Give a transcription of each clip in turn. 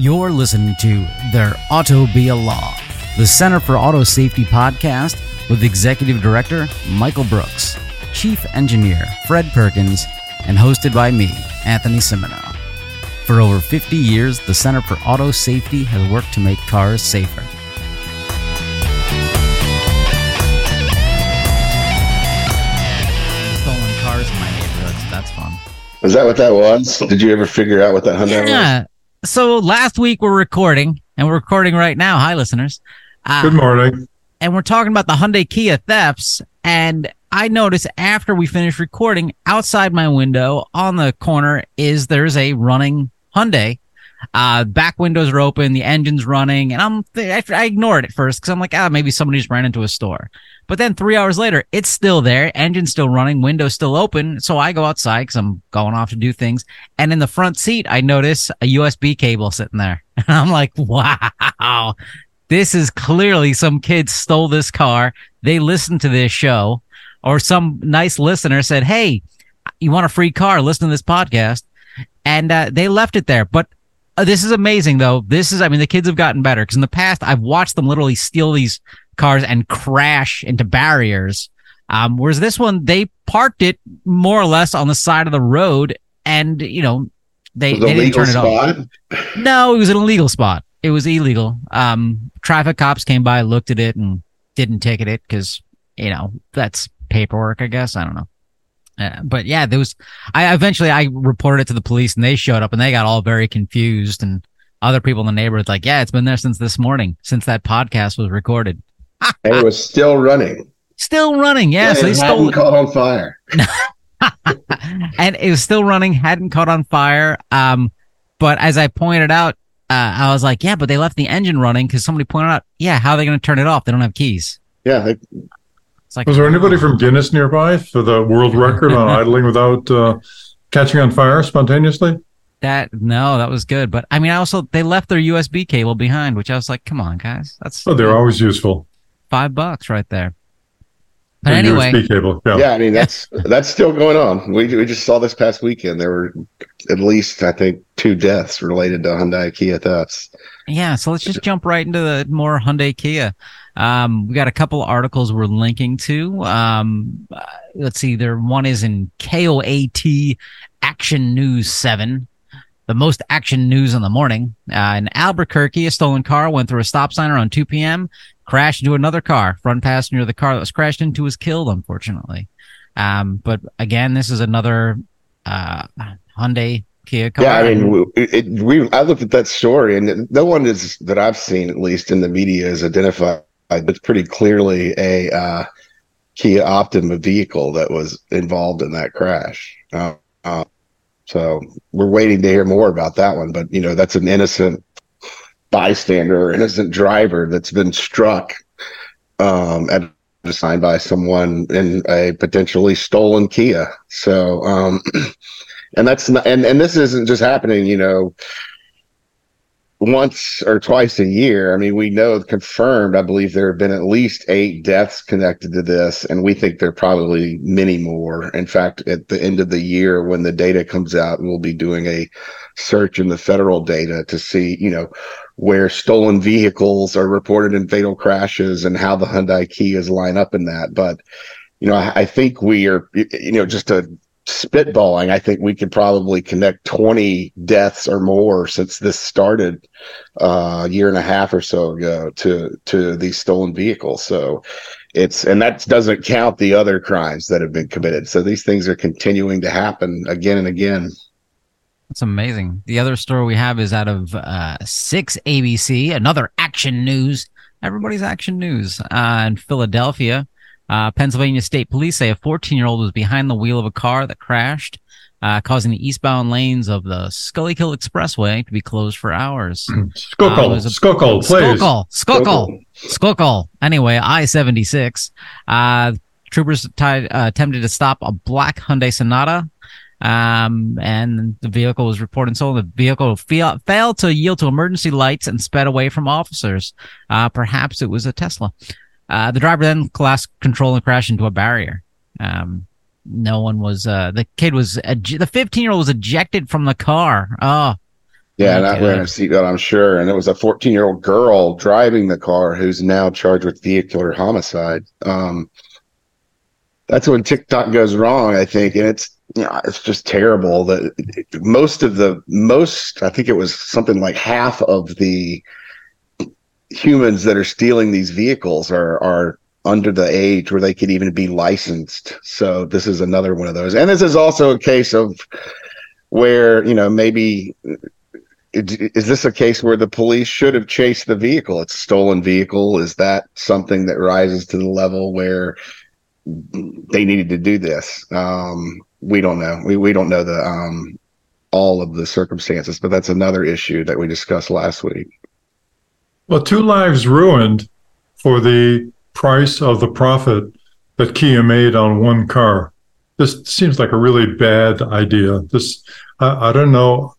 You're listening to There Ought to Be a Law, the Center for Auto Safety podcast with Executive Director Michael Brooks, Chief Engineer Fred Perkins, and hosted by me, Anthony Cimino. For over 50 years, the Center for Auto Safety has worked to make cars safer. Stolen cars in my neighborhoods. That's fun. Is that what that was? Did you ever figure out what that Hyundai was? So last week we're recording, and we're recording right now. Hi, listeners. Uh, Good morning. and we're talking about the Hyundai Kia thefts. And I noticed after we finished recording, outside my window on the corner is there's a running Hyundai. Uh, back windows are open, the engine's running, and I'm I, I ignored it first because I'm like, ah, maybe somebody just ran into a store. But then three hours later, it's still there, engine's still running, windows still open. So I go outside because I'm going off to do things, and in the front seat, I notice a USB cable sitting there, and I'm like, wow, this is clearly some kids stole this car. They listened to this show, or some nice listener said, "Hey, you want a free car? Listen to this podcast," and uh, they left it there. But uh, this is amazing, though. This is, I mean, the kids have gotten better because in the past I've watched them literally steal these cars and crash into barriers. Um, whereas this one, they parked it more or less on the side of the road, and you know, they, they didn't turn it off. No, it was an illegal spot. It was illegal. Um, traffic cops came by, looked at it, and didn't ticket it because you know that's paperwork. I guess I don't know. Uh, but yeah, there was. I eventually I reported it to the police, and they showed up, and they got all very confused. And other people in the neighborhood like, yeah, it's been there since this morning, since that podcast was recorded. And it was still running. Still running. Yeah, so they stole caught on fire. and it was still running, hadn't caught on fire. Um, but as I pointed out, uh, I was like, yeah, but they left the engine running because somebody pointed out, yeah, how are they going to turn it off? They don't have keys. Yeah, they- It's like, Was there anybody from Guinness nearby for the world record on idling without uh, catching on fire spontaneously? that? No, that was good. But I mean, I also they left their USB cable behind, which I was like, come on, guys, that's Oh, they're always useful. five bucks right there. But anyway, USB cable. Yeah. yeah. I mean, that's that's still going on. We we just saw this past weekend. There were at least I think two deaths related to Hyundai Kia thefts. Yeah, so let's just jump right into the more Hyundai Kia. Um, we got a couple articles we're linking to. Um, uh, let's see, there one is in KOAT Action News 7, the most action news in the morning. Uh, in Albuquerque, a stolen car went through a stop sign around 2 p.m., crashed into another car. Front passenger of the car that was crashed into was killed, unfortunately. Um, but again, this is another uh, Hyundai Kia car. Yeah, I mean, it, we I looked at that story, and no one is that I've seen, at least in the media, is identified. It's pretty clearly a uh, Kia Optima vehicle that was involved in that crash. Uh, uh, so we're waiting to hear more about that one. But you know, that's an innocent bystander innocent driver that's been struck um, at a sign by someone in a potentially stolen Kia. So. Um, and that's not and, and this isn't just happening you know once or twice a year. I mean we know confirmed i believe there have been at least eight deaths connected to this and we think there are probably many more. In fact at the end of the year when the data comes out we'll be doing a search in the federal data to see you know where stolen vehicles are reported in fatal crashes and how the hyundai kias line up in that. But you know i, I think we are you know just a spitballing, I think we could probably connect 20 deaths or more since this started uh, a year and a half or so ago to to these stolen vehicles. So it's and that doesn't count the other crimes that have been committed. So these things are continuing to happen again and again. That's amazing. The other story we have is out of uh, 6 ABC, another action news. Everybody's action news. Uh, in Philadelphia, uh, Pennsylvania State Police say a 14 year old was behind the wheel of a car that crashed, uh, causing the eastbound lanes of the Schuylkill Expressway to be closed for hours. Uh, Skokel, was a- Skokel, please. Skokel, Skokel, Skokel. Anyway, I 76. Uh, troopers tied, uh, attempted to stop a black Hyundai Sonata. Um, and the vehicle was reported stolen. The vehicle fe- failed to yield to emergency lights and sped away from officers. Uh, perhaps it was a Tesla. Uh, the driver then lost control and crashed into a barrier. Um, no one was, uh, the kid was, ej- the 15 year old was ejected from the car. Oh, Yeah, not wearing a seatbelt, I'm sure. And it was a 14 year old girl driving the car who's now charged with vehicular homicide. Um, that's when TikTok goes wrong, I think, and it's you know, it's just terrible that most of the most I think it was something like half of the humans that are stealing these vehicles are are under the age where they could even be licensed. So this is another one of those. And this is also a case of where, you know, maybe is this a case where the police should have chased the vehicle? It's a stolen vehicle. Is that something that rises to the level where they needed to do this? Um, we don't know. We we don't know the um, all of the circumstances, but that's another issue that we discussed last week. Well, two lives ruined for the price of the profit that Kia made on one car. This seems like a really bad idea. This I, I don't know.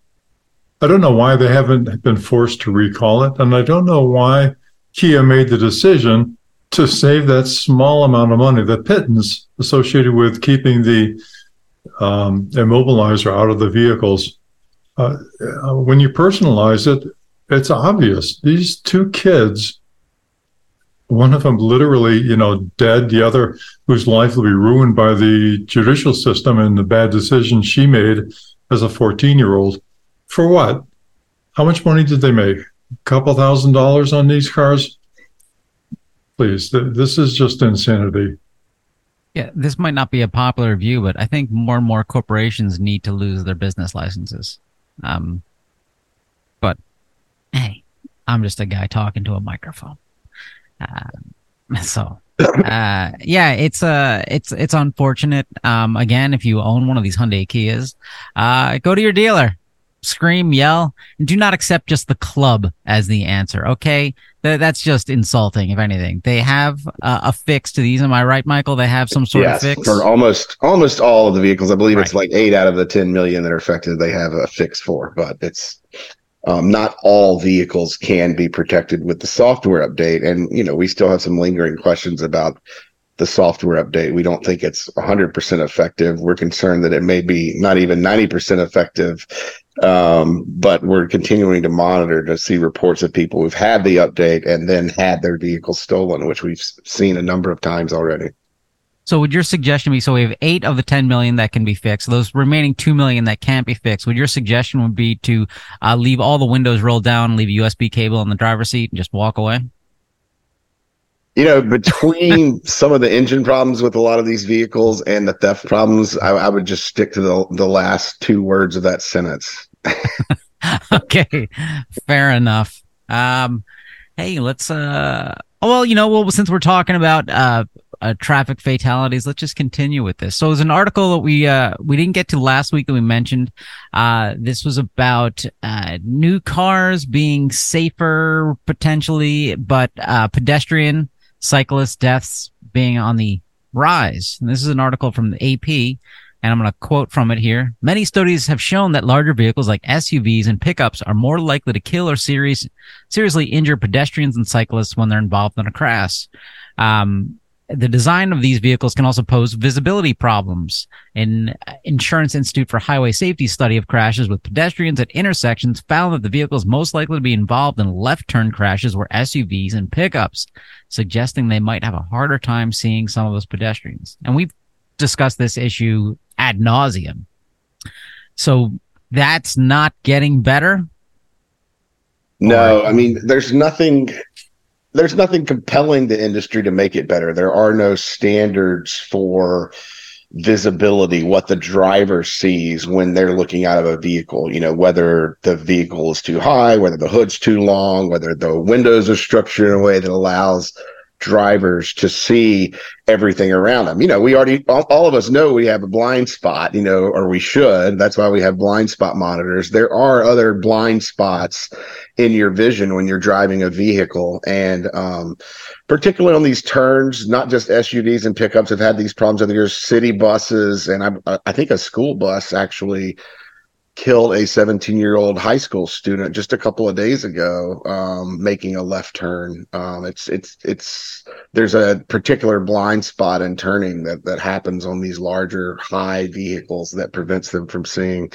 I don't know why they haven't been forced to recall it, and I don't know why Kia made the decision to save that small amount of money, the pittance associated with keeping the um, immobilizer out of the vehicles. Uh, when you personalize it, it's obvious. These two kids, one of them literally, you know, dead, the other whose life will be ruined by the judicial system and the bad decision she made as a 14 year old. For what? How much money did they make? A couple thousand dollars on these cars? Please, th- this is just insanity. Yeah, this might not be a popular view, but I think more and more corporations need to lose their business licenses. Um, hey, I'm just a guy talking to a microphone. Uh, so uh, yeah, it's uh it's it's unfortunate. Um, again, if you own one of these Hyundai Kias, uh, go to your dealer, scream, yell, and do not accept just the club as the answer. Okay, Th- that's just insulting. If anything, they have uh, a fix to these. Am I right, Michael? They have some sort yes, of fix for almost almost all of the vehicles. I believe right. it's like eight out of the ten million that are affected. They have a fix for, but it's um, not all vehicles can be protected with the software update. And, you know, we still have some lingering questions about the software update. We don't think it's 100% effective. We're concerned that it may be not even 90% effective. Um, but we're continuing to monitor to see reports of people who've had the update and then had their vehicle stolen, which we've seen a number of times already. So would your suggestion be so we have eight of the 10 million that can be fixed, those remaining 2 million that can't be fixed. Would your suggestion would be to uh, leave all the windows rolled down, leave a USB cable on the driver's seat and just walk away? You know, between some of the engine problems with a lot of these vehicles and the theft problems, I, I would just stick to the, the last two words of that sentence. okay, fair enough. Um, hey, let's, uh, well, you know, well, since we're talking about, uh, uh, traffic fatalities. Let's just continue with this. So it was an article that we uh, we didn't get to last week that we mentioned. Uh, this was about uh, new cars being safer potentially, but uh, pedestrian cyclist deaths being on the rise. And this is an article from the AP. And I'm going to quote from it here. Many studies have shown that larger vehicles like SUVs and pickups are more likely to kill or serious, seriously injure pedestrians and cyclists when they're involved in a crash. Um, the design of these vehicles can also pose visibility problems. An Insurance Institute for Highway Safety study of crashes with pedestrians at intersections found that the vehicles most likely to be involved in left turn crashes were SUVs and pickups, suggesting they might have a harder time seeing some of those pedestrians. And we've discussed this issue ad nauseum. So that's not getting better. No, I mean, there's nothing there's nothing compelling the industry to make it better. There are no standards for visibility, what the driver sees when they're looking out of a vehicle, you know, whether the vehicle is too high, whether the hood's too long, whether the windows are structured in a way that allows drivers to see everything around them. You know, we already, all, all, of us know we have a blind spot, you know, or we should. That's why we have blind spot monitors. There are other blind spots in your vision when you're driving a vehicle. And, um, particularly on these turns, not just SUVs and pickups have had these problems. Other years, city buses and I, I think a school bus actually killed a 17 year old high school student just a couple of days ago um, making a left turn um, it's it's it's there's a particular blind spot in turning that that happens on these larger high vehicles that prevents them from seeing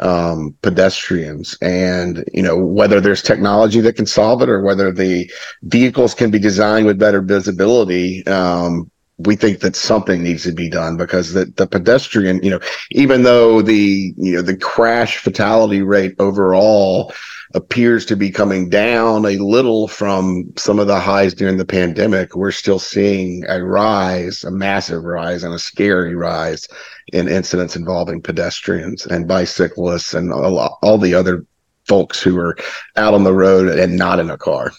um, pedestrians. And, you know, whether there's technology that can solve it or whether the vehicles can be designed with better visibility, um, we think that something needs to be done because the, the pedestrian, you know, even though the, you know, the crash fatality rate overall appears to be coming down a little from some of the highs during the pandemic, we're still seeing a rise, a massive rise and a scary rise in incidents involving pedestrians and bicyclists and all, all the other folks who are out on the road and not in a car.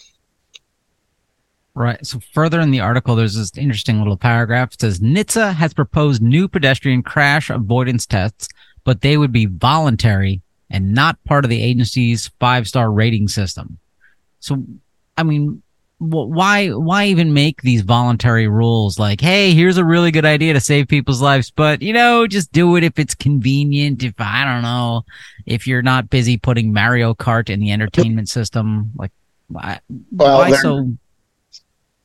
Right. So further in the article, there's this interesting little paragraph. It says NHTSA has proposed new pedestrian crash avoidance tests, but they would be voluntary and not part of the agency's five star rating system. So, I mean, why why even make these voluntary rules like hey here's a really good idea to save people's lives but you know just do it if it's convenient if i don't know if you're not busy putting mario kart in the entertainment system like why, well, why so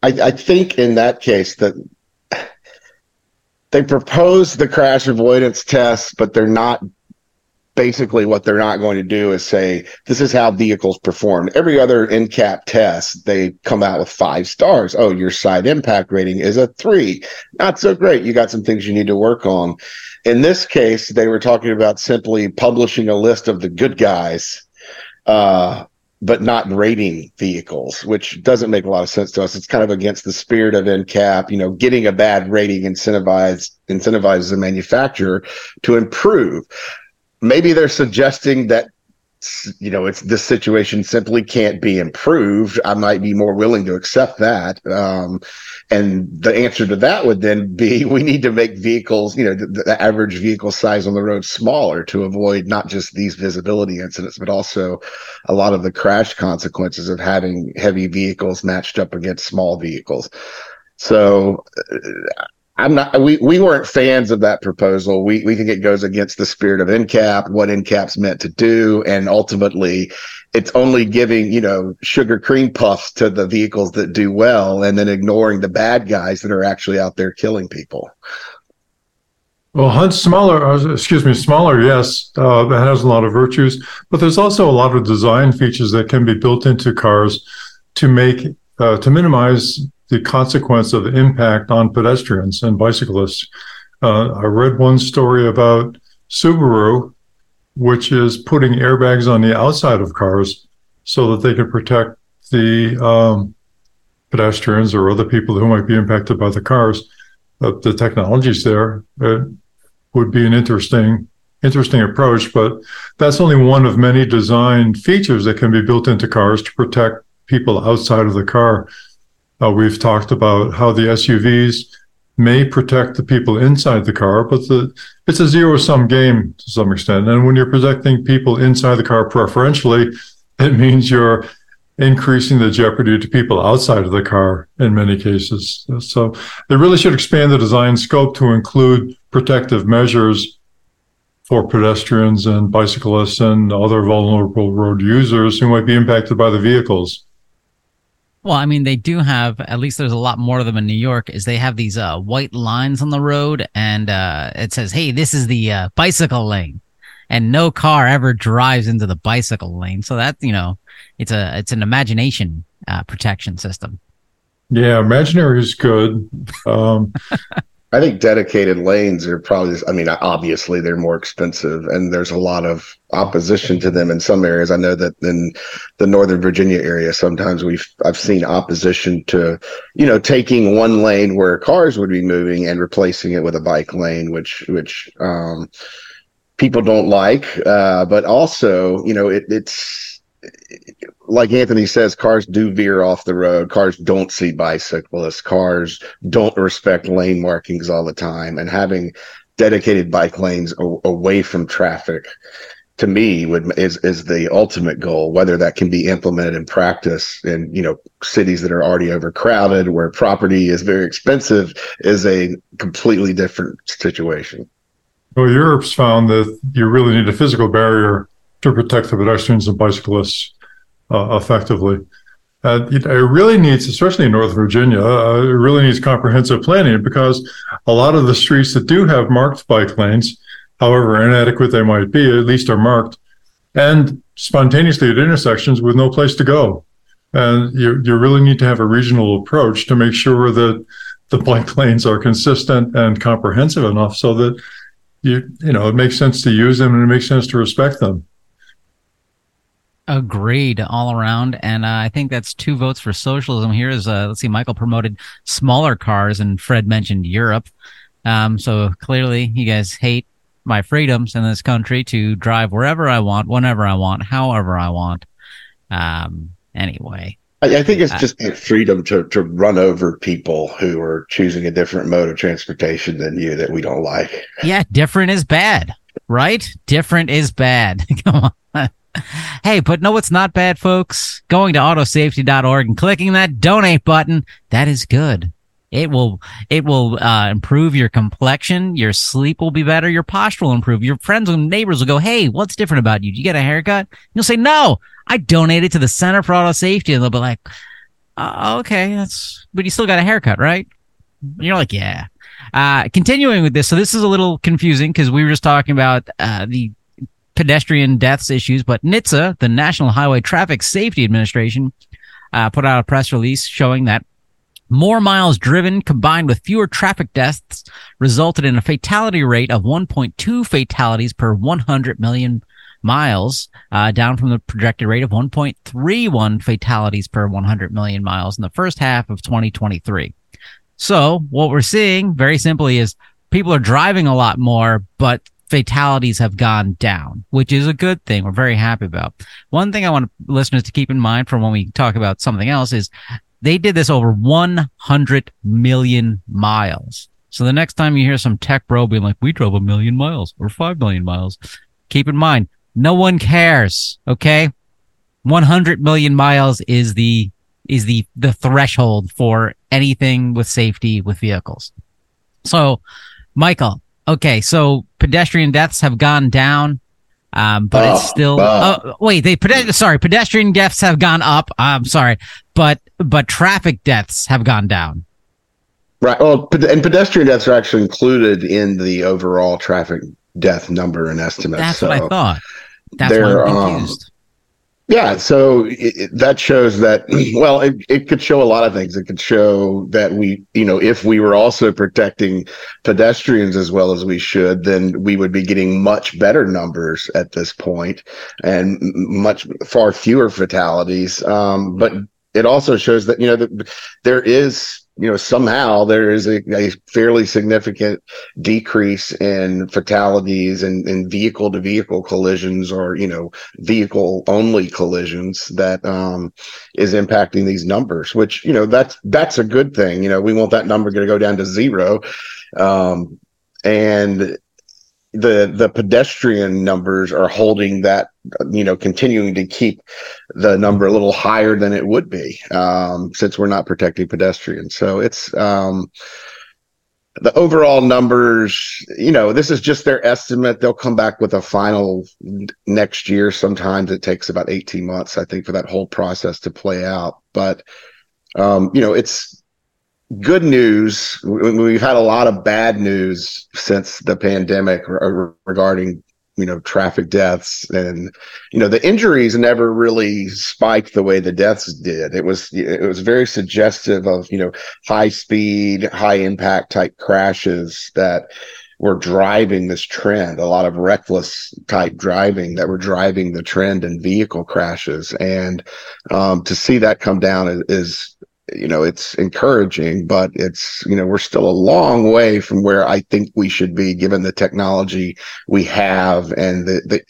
I, I think in that case that they propose the crash avoidance test, but they're not basically what they're not going to do is say this is how vehicles perform. Every other NCAP test, they come out with five stars. Oh, your side impact rating is a three. Not so great. You got some things you need to work on. In this case, they were talking about simply publishing a list of the good guys. Uh, but not rating vehicles, which doesn't make a lot of sense to us. It's kind of against the spirit of NCAP. You know, getting a bad rating incentivizes incentivizes the manufacturer to improve. Maybe they're suggesting that you know, it's this situation simply can't be improved. I might be more willing to accept that. Um, and the answer to that would then be we need to make vehicles, you know, the, the, average vehicle size on the road smaller to avoid not just these visibility incidents, but also a lot of the crash consequences of having heavy vehicles matched up against small vehicles. So uh, I'm not. We we weren't fans of that proposal. We we think it goes against the spirit of NCAP, what NCAP's meant to do, and ultimately, it's only giving you know sugar cream puffs to the vehicles that do well, and then ignoring the bad guys that are actually out there killing people. Well, Hunt smaller, uh, excuse me, smaller, yes, uh, that has a lot of virtues, but there's also a lot of design features that can be built into cars to make uh, to minimize the consequence of the impact on pedestrians and bicyclists. Uh, I read one story about Subaru, which is putting airbags on the outside of cars so that they can protect the um, pedestrians or other people who might be impacted by the cars. Uh, the technology's there. It would be an interesting interesting approach, but that's only one of many design features that can be built into cars to protect people outside of the car. Uh, we've talked about how the SUVs may protect the people inside the car, but the, it's a zero sum game to some extent. And when you're protecting people inside the car preferentially, it means you're increasing the jeopardy to people outside of the car in many cases. So they really should expand the design scope to include protective measures for pedestrians and bicyclists and other vulnerable road users who might be impacted by the vehicles. Well, I mean, they do have at least there's a lot more of them in New York. Is they have these uh, white lines on the road, and uh, it says, "Hey, this is the uh, bicycle lane," and no car ever drives into the bicycle lane. So that you know, it's a it's an imagination uh, protection system. Yeah, imaginary is good. Um, I think dedicated lanes are probably, I mean, obviously they're more expensive and there's a lot of opposition to them in some areas. I know that in the Northern Virginia area, sometimes we've, I've seen opposition to, you know, taking one lane where cars would be moving and replacing it with a bike lane, which, which, um, people don't like. Uh, but also, you know, it, it's, like Anthony says, cars do veer off the road. Cars don't see bicyclists. Cars don't respect lane markings all the time. And having dedicated bike lanes away from traffic, to me, would is is the ultimate goal. Whether that can be implemented in practice in you know cities that are already overcrowded, where property is very expensive, is a completely different situation. Well, Europe's found that you really need a physical barrier to protect the pedestrians and bicyclists uh, effectively. Uh, it, really needs, especially in North Virginia, uh, it really needs comprehensive planning because a lot of the streets that do have marked bike lanes however inadequate they might be, at least are marked, and spontaneously at intersections with no place to go. And you, you really need to have a regional approach to make sure that the bike lanes are consistent and comprehensive enough so that you you know it makes sense to use them and it makes sense to respect them. Agreed, all around, and uh, I think that's two votes for socialism. Here is uh, let's see, Michael promoted smaller cars, and Fred mentioned Europe. Um, so clearly, you guys hate my freedoms in this country to drive wherever I want, whenever I want, however I want. Um, anyway, I, I think it's uh, just that freedom to, to run over people who are choosing a different mode of transportation than you that we don't like. Yeah, different is bad, right? Different is bad. Come on. hey, but no, it's not bad, folks. Going to autosafety.org and clicking that donate button, that is good. It will it will uh, improve your complexion. Your sleep will be better. Your posture will improve. Your friends and neighbors will go, "Hey, what's different about you? Did you get a haircut?" You'll say, "No, I donated to the Center for Auto Safety," and they'll be like, uh, "Okay, that's but you still got a haircut, right?" And you're like, "Yeah." Uh, continuing with this, so this is a little confusing because we were just talking about uh, the pedestrian deaths issues, but NHTSA, the National Highway Traffic Safety Administration, uh, put out a press release showing that more miles driven combined with fewer traffic deaths resulted in a fatality rate of 1.2 fatalities per 100 million miles, uh, down from the projected rate of 1.31 fatalities per 100 million miles in the first half of 2023. So what we're seeing very simply is people are driving a lot more, but fatalities have gone down, which is a good thing. We're very happy about. One thing I want listeners to keep in mind for when we talk about something else is they did this over 100 million miles. So the next time you hear some tech bro being like, we drove a million miles or 5 million miles, keep in mind, no one cares. Okay. 100 million miles is the, is the, the threshold for anything with safety with vehicles. So, Michael, okay. So pedestrian deaths have gone down. Um, but oh, it's still, oh, wait, they, ped- sorry, pedestrian deaths have gone up. I'm sorry, but but traffic deaths have gone down. Right. Well, and pedestrian deaths are actually included in the overall traffic death number and estimate. That's so what I thought. That's why I'm um, confused. Um, yeah, so it, that shows that, well, it, it could show a lot of things. It could show that we, you know, if we were also protecting pedestrians as well as we should, then we would be getting much better numbers at this point and much far fewer fatalities. Um, but it also shows that you know that there is you know somehow there is a, a fairly significant decrease in fatalities and, and vehicle to vehicle collisions or you know vehicle only collisions that um, is impacting these numbers which you know that's that's a good thing. You know we want that number to go down to zero. Um, and the the pedestrian numbers are holding that you know continuing to keep the number a little higher than it would be um, since we're not protecting pedestrians. So it's um, the overall numbers you know this is just their estimate. They'll come back with a final next year. Sometimes it takes about 18 months i think for that whole process to play out. But um, you know it's good news. We've had a lot of bad news since the pandemic regarding you know traffic deaths and you know the injuries never really spiked the way the deaths did it was it was very suggestive of you know high speed high impact type crashes that were driving this trend a lot of reckless type driving that were driving the trend in vehicle crashes and um, to see that come down is, is you know, it's encouraging, but it's, you know, we're still a long way from where I think we should be given the technology we have and the, the,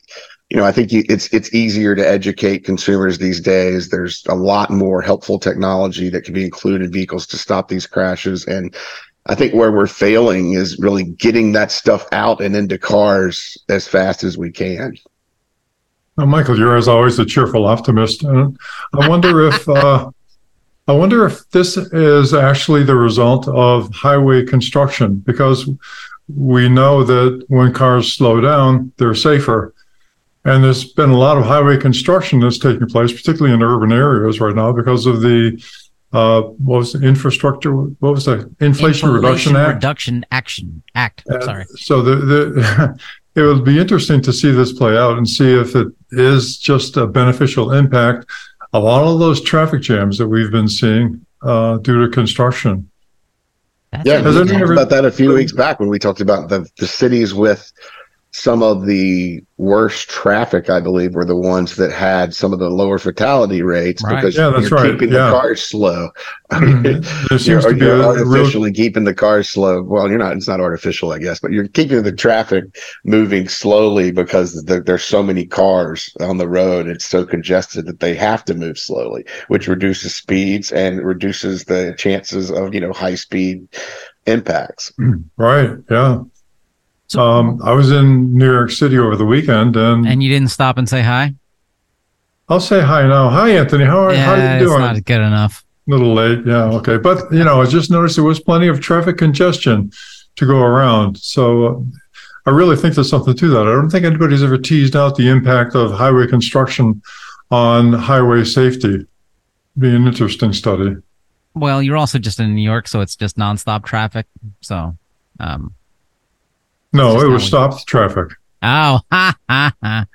you know, I think it's it's easier to educate consumers these days. There's a lot more helpful technology that can be included in vehicles to stop these crashes. And I think where we're failing is really getting that stuff out and into cars as fast as we can. Well, Michael, you're as always a cheerful optimist. I wonder if uh, I wonder if this is actually the result of highway construction because we know that when cars slow down, they're safer. And there's been a lot of highway construction that's taking place, particularly in urban areas right now, because of the uh, what was the infrastructure? What was the Inflation, Inflation Reduction Act? Reduction Action Act. Uh, Sorry. So the, the it would be interesting to see this play out and see if it is just a beneficial impact of all of those traffic jams that we've been seeing uh, due to construction. That's yeah, we talked about that a few weeks back when we talked about the, the cities with some of the worst traffic, I believe, were the ones that had some of the lower fatality rates right. because yeah, that's you're right. keeping yeah. the cars slow. Mm-hmm. you're, you're artificially real... keeping the cars slow. Well, you're not. It's not artificial, I guess, but you're keeping the traffic moving slowly because the, there's so many cars on the road. It's so congested that they have to move slowly, which reduces speeds and reduces the chances of you know high speed impacts. Right. Yeah. So, um, I was in New York City over the weekend, and and you didn't stop and say hi. I'll say hi now. Hi, Anthony. How are, yeah, how are you doing? It's not good enough. A little late. Yeah. Okay. But you know, I just noticed there was plenty of traffic congestion to go around. So uh, I really think there's something to that. I don't think anybody's ever teased out the impact of highway construction on highway safety. Be an interesting study. Well, you're also just in New York, so it's just nonstop traffic. So, um, no, it was stopped traffic. Oh, ha, ha, ha.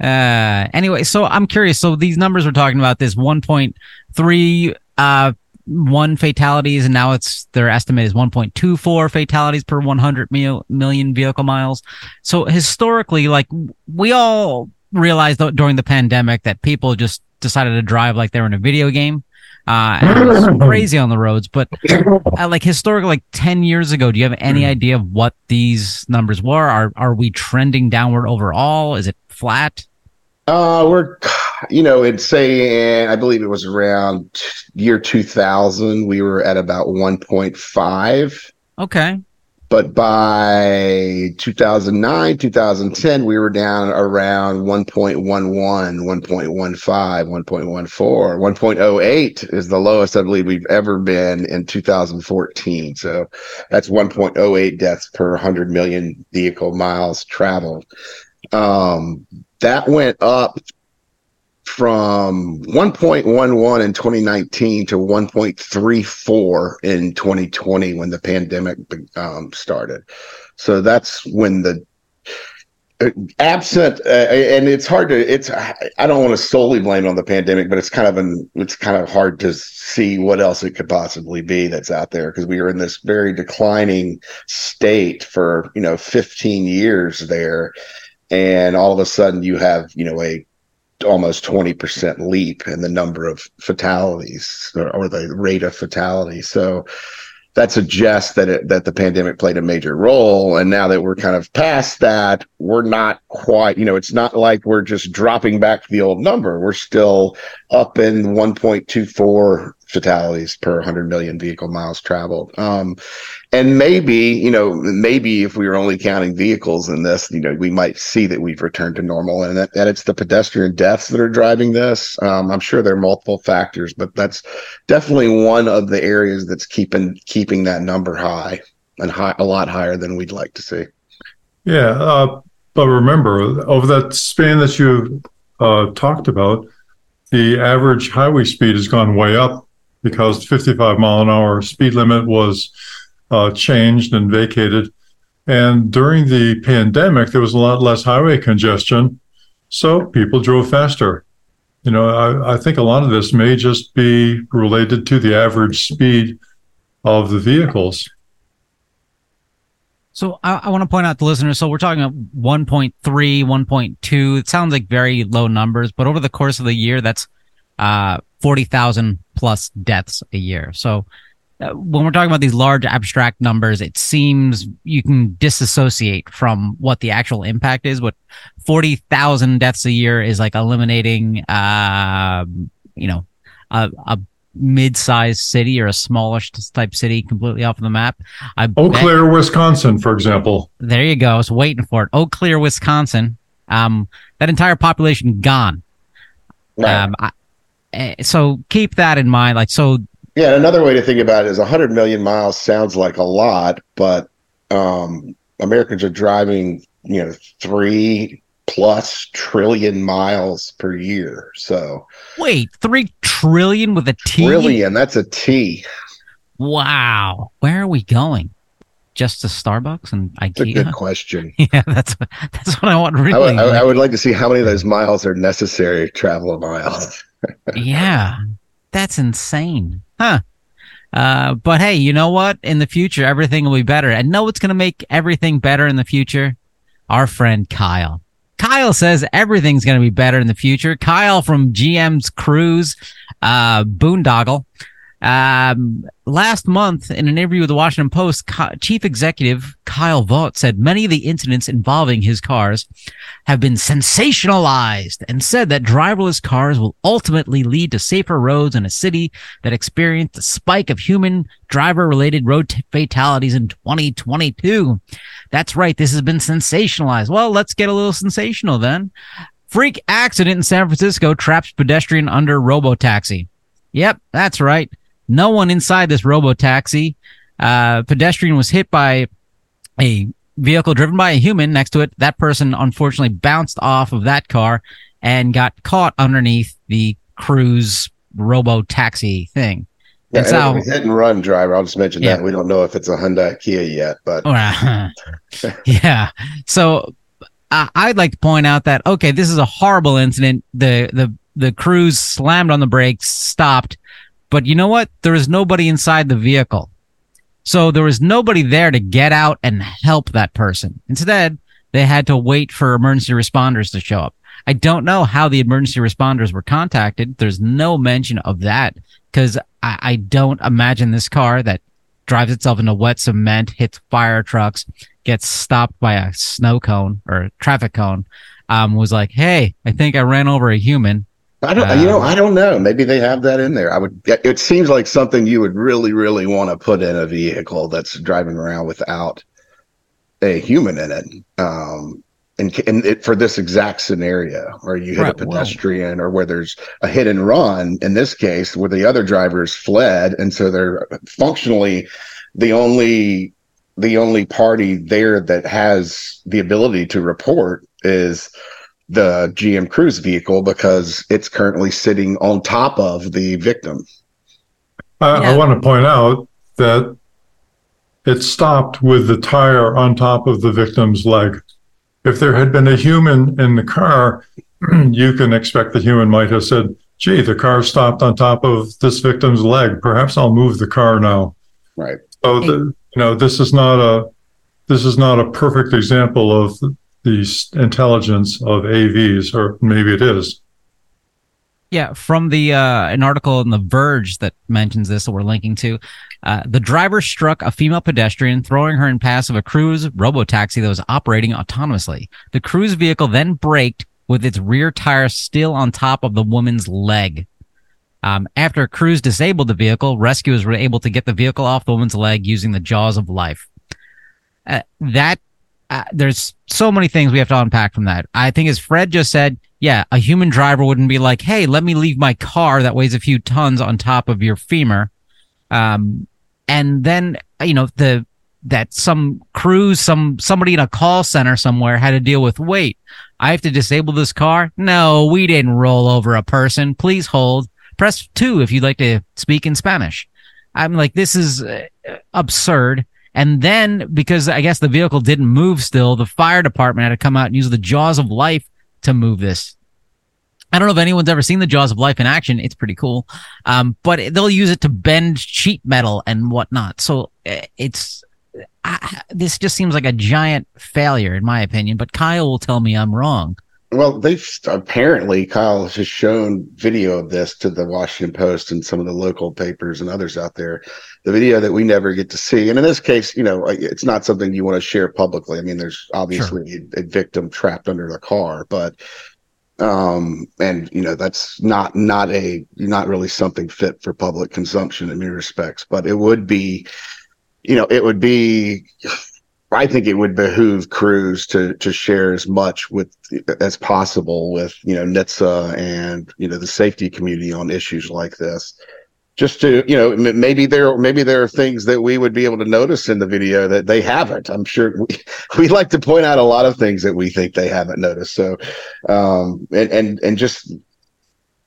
Uh, anyway, so I'm curious. So these numbers we're talking about, this 1.3, uh, one fatalities, and now it's their estimate is 1.24 fatalities per 100 mil, million vehicle miles. So historically, like we all realized during the pandemic that people just decided to drive like they were in a video game. Uh, and crazy on the roads. But uh, like historically, like ten years ago, do you have any hmm. idea of what these numbers were? Are are we trending downward overall? Is it flat? Uh, we're, you know, it's saying I believe it was around year two thousand. We were at about one point five. Okay. But by 2009, 2010, we were down around 1.11, 1.15, 1.14, 1.08 is the lowest I believe we've ever been in 2014. So that's 1.08 deaths per 100 million vehicle miles traveled. Um, that went up from 1.11 in 2019 to 1.34 in 2020 when the pandemic um, started. So that's when the uh, absent uh, and it's hard to it's i don't want to solely blame on the pandemic but it's kind of an it's kind of hard to see what else it could possibly be that's out there because we were in this very declining state for you know 15 years there and all of a sudden you have you know a almost 20% leap in the number of fatalities or, or the rate of fatality. So that suggests that it, that the pandemic played a major role. And now that we're kind of past that, we're not quite, you know, it's not like we're just dropping back to the old number. We're still up in 1.24 fatalities per 100 million vehicle miles traveled. Um, and maybe, you know, maybe if we were only counting vehicles in this, you know, we might see that we've returned to normal and that, that it's the pedestrian deaths that are driving this. Um, I'm sure there are multiple factors, but that's definitely one of the areas that's keeping, keeping that number high and high, a lot higher than we'd like to see. Yeah. Uh, but remember, over that span that you uh, talked about, the average highway speed has gone way up because 55 mile an hour speed limit was uh, changed and vacated. And during the pandemic, there was a lot less highway congestion, so people drove faster. You know, I, I think a lot of this may just be related to the average speed of the vehicles. So I, I, want to point out to listeners. So we're talking about 1.3, 1.2. It sounds like very low numbers, but over the course of the year, that's uh, 40,000 plus deaths a year. So uh, when we're talking about these large abstract numbers, it seems you can disassociate from what the actual impact is. What 40,000 deaths a year is like eliminating, uh, you know, a, a mid-sized city or a smallish type city completely off the map. I Eau Claire, bet, Wisconsin, for example. There you go. I was waiting for it. Eau Claire, Wisconsin. Um, that entire population gone. Right. Um, I, so keep that in mind. Like, so yeah, another way to think about it is 100 million miles sounds like a lot, but um, Americans are driving, you know, three plus trillion miles per year. So wait, three trillion with a T? Trillion, that's a T. Wow. Where are we going? just to Starbucks and It's a IKEA? good question. yeah, that's what that's what I want. I Really, would, I, I would like to see how many of those miles are necessary to travel a mile. Yeah, that's insane, huh? Uh, but hey, you know what? In the future, everything will be better. And know what's going to make everything better in the future? Our friend Kyle. Kyle says everything's going to be better in the future. Kyle from GM's Cruise, uh, Boondoggle. Um, last month, in an interview with the Washington Post, Ky- Chief Executive Kyle Vogt said many of the incidents involving his cars have been sensationalized and said that driverless cars will ultimately lead to safer roads in a city that experienced a spike of human driver related road t- fatalities in 2022. That's right. This has been sensationalized. Well, let's get a little sensational then. Freak accident in San Francisco traps pedestrian under robo taxi. Yep, that's right. No one inside this robotaxi. Uh, pedestrian was hit by a vehicle driven by a human next to it. That person unfortunately bounced off of that car and got caught underneath the cruise robo taxi thing. Yeah, And and so- it a hit and run driver. I'll just mention Yeah. that we don't know if it's a Hyundai Kia yet, but yeah. So I I'd like to point out that okay, this is a horrible incident. The the the cruise slammed on the brakes, stopped, but you know what? There was nobody inside the vehicle, so there was nobody there to get out and help that person. Instead, they had to wait for emergency responders to show up. I don't know how the emergency responders were contacted. There's no mention of that because I, I don't imagine this car that drives itself into wet cement, hits fire trucks, gets stopped by a snow cone or traffic cone, um, was like, "Hey, I think I ran over a human." I don't. you know, Um, I don't know. Maybe they have that in there. I would. It seems like something you would really, really want to put in a vehicle that's driving around without a human in it. Um, and, and it, for this exact scenario where you hit a Right, well- pedestrian or where there's a hit and run in this case where the other drivers fled and so they're functionally the only the only party there that has the ability to report is the GM Cruise vehicle because it's currently sitting on top of the victim. I, Yeah. I want to point out that it stopped with the tire on top of the victim's leg. If there had been a human in the car, you can expect the human might have said, gee, the car stopped on top of this victim's leg. Perhaps I'll move the car now. Right. So, the, you know, this is not a this is not a perfect example of the intelligence of AVs, or maybe it is. Yeah, from the uh, an article in The Verge that mentions this that we're linking to, uh, the driver struck a female pedestrian, throwing her in pass of a cruise robotaxi that was operating autonomously. The cruise vehicle then braked with its rear tire still on top of the woman's leg. Um, after Cruise disabled the vehicle, rescuers were able to get the vehicle off the woman's leg using the jaws of life. Uh, that uh, there's so many things we have to unpack from that. I think, as Fred just said, yeah, a human driver wouldn't be like, "Hey, let me leave my car that weighs a few tons on top of your femur," um, and then you know the that some cruise, some somebody in a call center somewhere had to deal with. Wait, I have to disable this car? No, we didn't roll over a person. Please hold. Press two if you'd like to speak in Spanish. I'm like, this is uh, absurd. And then because I guess the vehicle didn't move still, the fire department had to come out and use the jaws of life to move this. I don't know if anyone's ever seen the jaws of life in action. It's pretty cool. Um, but they'll use it to bend sheet metal and whatnot. So uh, it's, I, this just seems like a giant failure in my opinion, but Kyle will tell me I'm wrong. Well, they've apparently Kyle has shown video of this to the Washington Post and some of the local papers and others out there. The video that we never get to see, and in this case, you know, it's not something you want to share publicly. I mean, there's obviously a, a victim trapped under the car, but um, and you know, that's not not a not really something fit for public consumption in many respects. But it would be, you know, it would be I think it would behoove Cruise to to share as much with as possible with you know NHTSA and you know the safety community on issues like this. Just to you know, maybe there maybe there are things that we would be able to notice in the video that they haven't. I'm sure we, we like to point out a lot of things that we think they haven't noticed. So, um, and and and just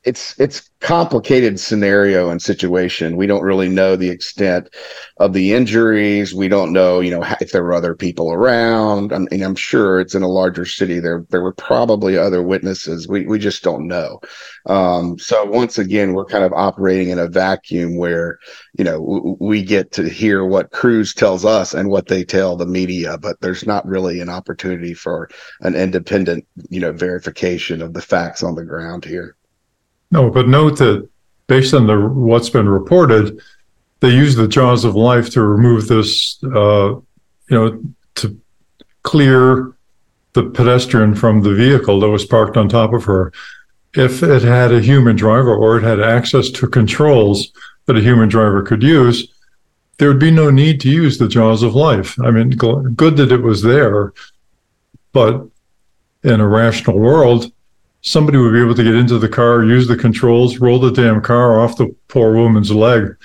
it's it's complicated scenario and situation. We don't really know the extent of the injuries. We don't know, you know, if there were other people around. I mean, I'm sure it's in a larger city. There there were probably other witnesses. We we just don't know. Um, so once again, we're kind of operating in a vacuum where you know w- we get to hear what Cruise tells us and what they tell the media, but there's not really an opportunity for an independent, you know, verification of the facts on the ground here. No, but note that based on the what's been reported, they use the jaws of life to remove this, uh, you know, to clear the pedestrian from the vehicle that was parked on top of her. If it had a human driver or it had access to controls that a human driver could use, there would be no need to use the jaws of life. I mean, good that it was there, but in a rational world, somebody would be able to get into the car, use the controls, roll the damn car off the poor woman's leg.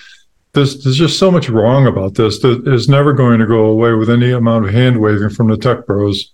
There's, there's just so much wrong about this that is never going to go away with any amount of hand waving from the tech bros.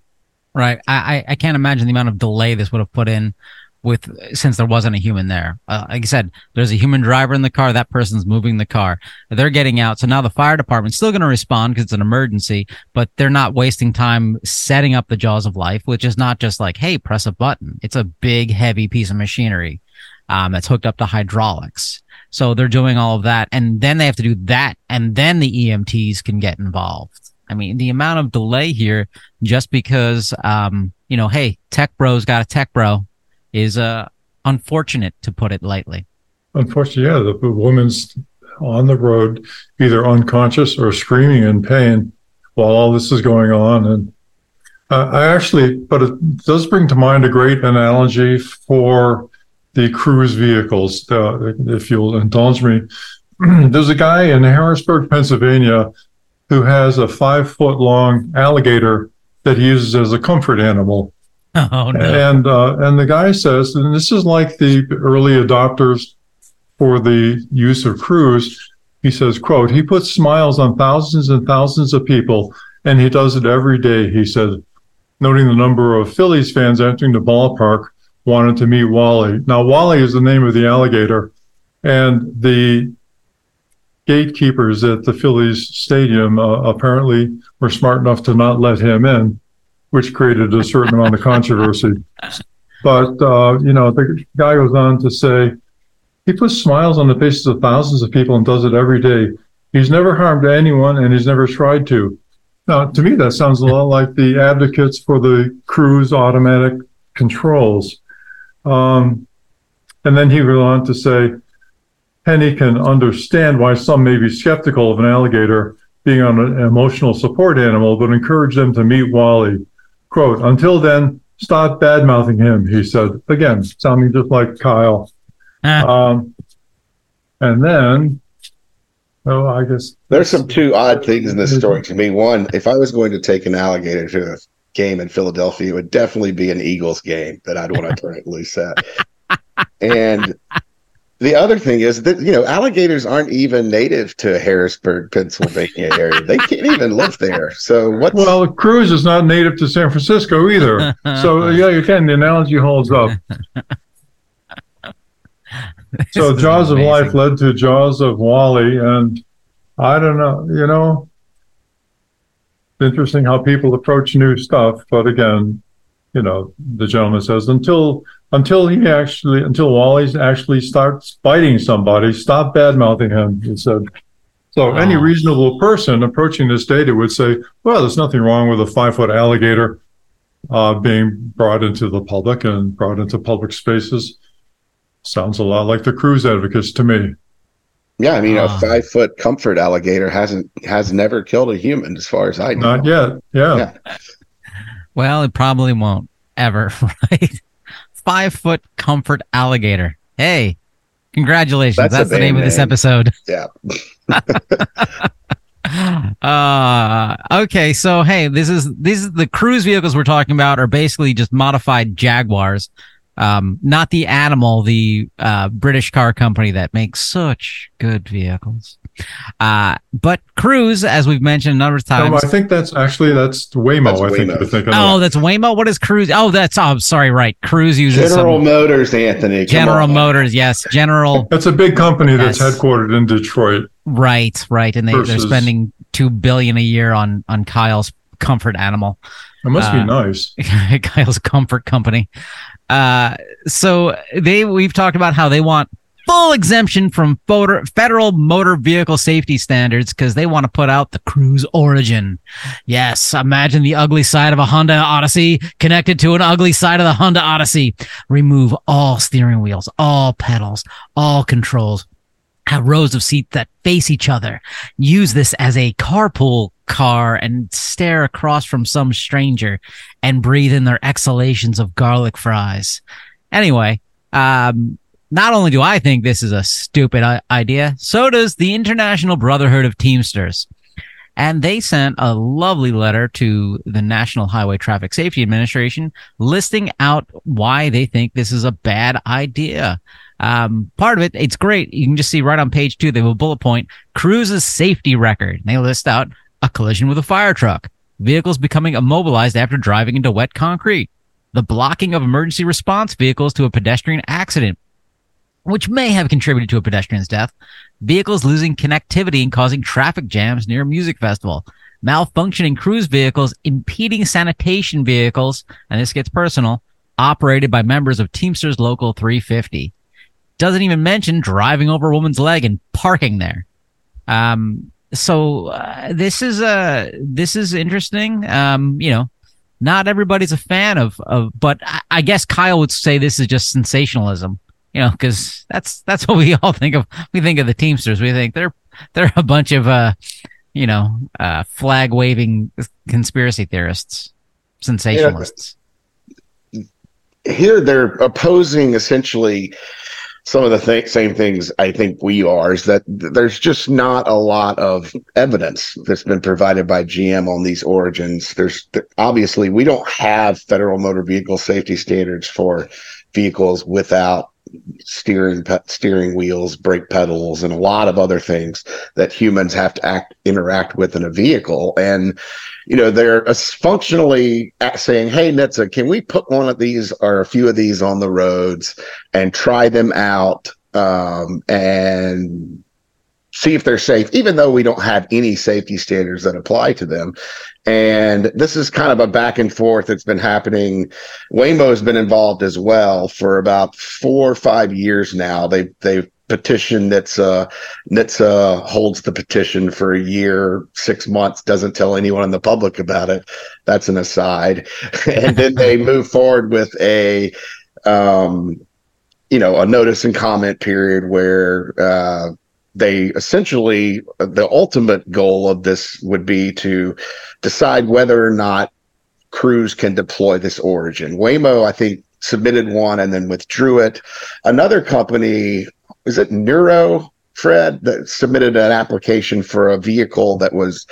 Right. I, I can't imagine the amount of delay this would have put in with since there wasn't a human there. Uh, like I said, there's a human driver in the car. That person's moving the car. They're getting out. So now the fire department's still going to respond because it's an emergency, but they're not wasting time setting up the jaws of life, which is not just like, hey, press a button. It's a big, heavy piece of machinery um, that's hooked up to hydraulics. So they're doing all of that, and then they have to do that, and then the EMTs can get involved. I mean, the amount of delay here, just because, um, you know, hey, tech bro's got a tech bro is uh, unfortunate, to put it lightly. Unfortunately, yeah, the woman's on the road, either unconscious or screaming in pain while all this is going on. And uh, I actually, but it does bring to mind a great analogy for the cruise vehicles, uh, if you'll indulge me. There's a guy in Harrisburg, Pennsylvania, who has a five foot long alligator that he uses as a comfort animal. Oh, no. And uh, and the guy says, and this is like the early adopters for the use of cruise. He says, "quote He puts smiles on thousands and thousands of people, and he does it every day." He said, noting the number of Phillies fans entering the ballpark wanted to meet Wally. Now, Wally is the name of the alligator, and the gatekeepers at the Phillies stadium uh, apparently were smart enough to not let him in which created a certain amount of controversy. But, uh, you know, the guy goes on to say, he puts smiles on the faces of thousands of people and does it every day. He's never harmed anyone and he's never tried to. Now, to me, that sounds a lot like the advocates for the cruise automatic controls. Um, and then he goes on to say, Henney can understand why some may be skeptical of an alligator being on an emotional support animal, but encourage them to meet Wally. Quote, until then, stop bad mouthing him, he said. Again, sounding just like Kyle. Ah. Um, and then, oh, I guess. There's some two odd things in this story to me. One, if I was going to take an alligator to a game in Philadelphia, it would definitely be an Eagles game that I'd want to turn it loose at. And the other thing is that you know alligators aren't even native to Harrisburg, Pennsylvania area. they can't even live there. So what? Well, Cruise is not native to San Francisco either. so yeah, you can. The analogy holds up. so Jaws of Life led to Jaws of Wally, and I don't know. You know, it's interesting how people approach new stuff. But again, you know, the gentleman says until until he actually until Wally actually starts biting somebody, stop bad mouthing him. He said. So wow. any reasonable person approaching this data would say, well, there's nothing wrong with a five foot alligator uh, being brought into the public and brought into public spaces. Sounds a lot like the cruise advocates to me. Yeah, I mean, uh, a five foot comfort alligator hasn't has never killed a human, as far as I know. Not yet. Yeah. yeah. Well, it probably won't ever, right? Five foot comfort alligator. Hey, congratulations. That's, That's the name, name, of this episode. Yeah. uh okay so hey this is these are the cruise vehicles we're talking about are basically just modified jaguars um not the animal the uh british car company that makes such good vehicles Uh, but Cruise, as we've mentioned a number of times, No, I think that's actually that's Waymo. That's I think Waymo. you're thinking. oh, of. that's Waymo. What is Cruise? Oh, that's oh, sorry, right. Cruise uses General some Motors, Anthony. General on. Motors. Yes, General. that's a big company that's Yes. headquartered in Detroit. right, right, and they they're spending two billion a year on on Kyle's comfort animal. It must Uh, be nice. Kyle's Comfort Company. Uh, so they we've talked about how they want full exemption from federal motor vehicle safety standards because they want to put out the Cruise Origin. Yes, imagine the ugly side of a Honda Odyssey connected to an ugly side of the Honda Odyssey. Remove all steering wheels, all pedals, all controls. Have rows of seats that face each other. Use this as a carpool car and stare across from some stranger and breathe in their exhalations of garlic fries. Anyway, um, not only do I think this is a stupid idea, so does the International Brotherhood of Teamsters. And they sent a lovely letter to the National Highway Traffic Safety Administration listing out why they think this is a bad idea. Um, part of it, it's great. You can just see right on page two, they have a bullet point, Cruise's safety record. They list out a collision with a fire truck, vehicles becoming immobilized after driving into wet concrete, the blocking of emergency response vehicles to a pedestrian accident, which may have contributed to a pedestrian's death, vehicles losing connectivity and causing traffic jams near a music festival, malfunctioning cruise vehicles impeding sanitation vehicles, and this gets personal, operated by members of Teamsters Local 350. Doesn't even mention driving over a woman's leg and parking there. Um, so uh, this is uh, this is interesting. Um, you know, not everybody's a fan of of, but I, I guess Kyle would say this is just sensationalism. You know, because that's that's what we all think of. We think of the Teamsters. We think they're they're a bunch of uh, you know, uh, flag waving conspiracy theorists, sensationalists. here they're opposing essentially some of the th- same things I think we are is that there's just not a lot of evidence that's been provided by GM on these origins. There's th- obviously we don't have federal motor vehicle safety standards for vehicles without steering steering wheels, brake pedals, and a lot of other things that humans have to act interact with in a vehicle. And you know, they're functionally saying, Hey, NHTSA, can we put one of these or a few of these on the roads and try them out um, and see if they're safe, even though we don't have any safety standards that apply to them. And this is kind of a back and forth that's been happening. Waymo's been involved as well for about four or five years now. They they've petitioned NHTSA. NHTSA holds the petition for a year, six months, doesn't tell anyone in the public about it. That's an aside. and then they move forward with a um, you know, a notice and comment period where uh they essentially the ultimate goal of this would be to decide whether or not Cruise can deploy this origin. Waymo, I think, submitted one and then withdrew it. Another company, is it Nuro, Fred, that submitted an application for a vehicle that was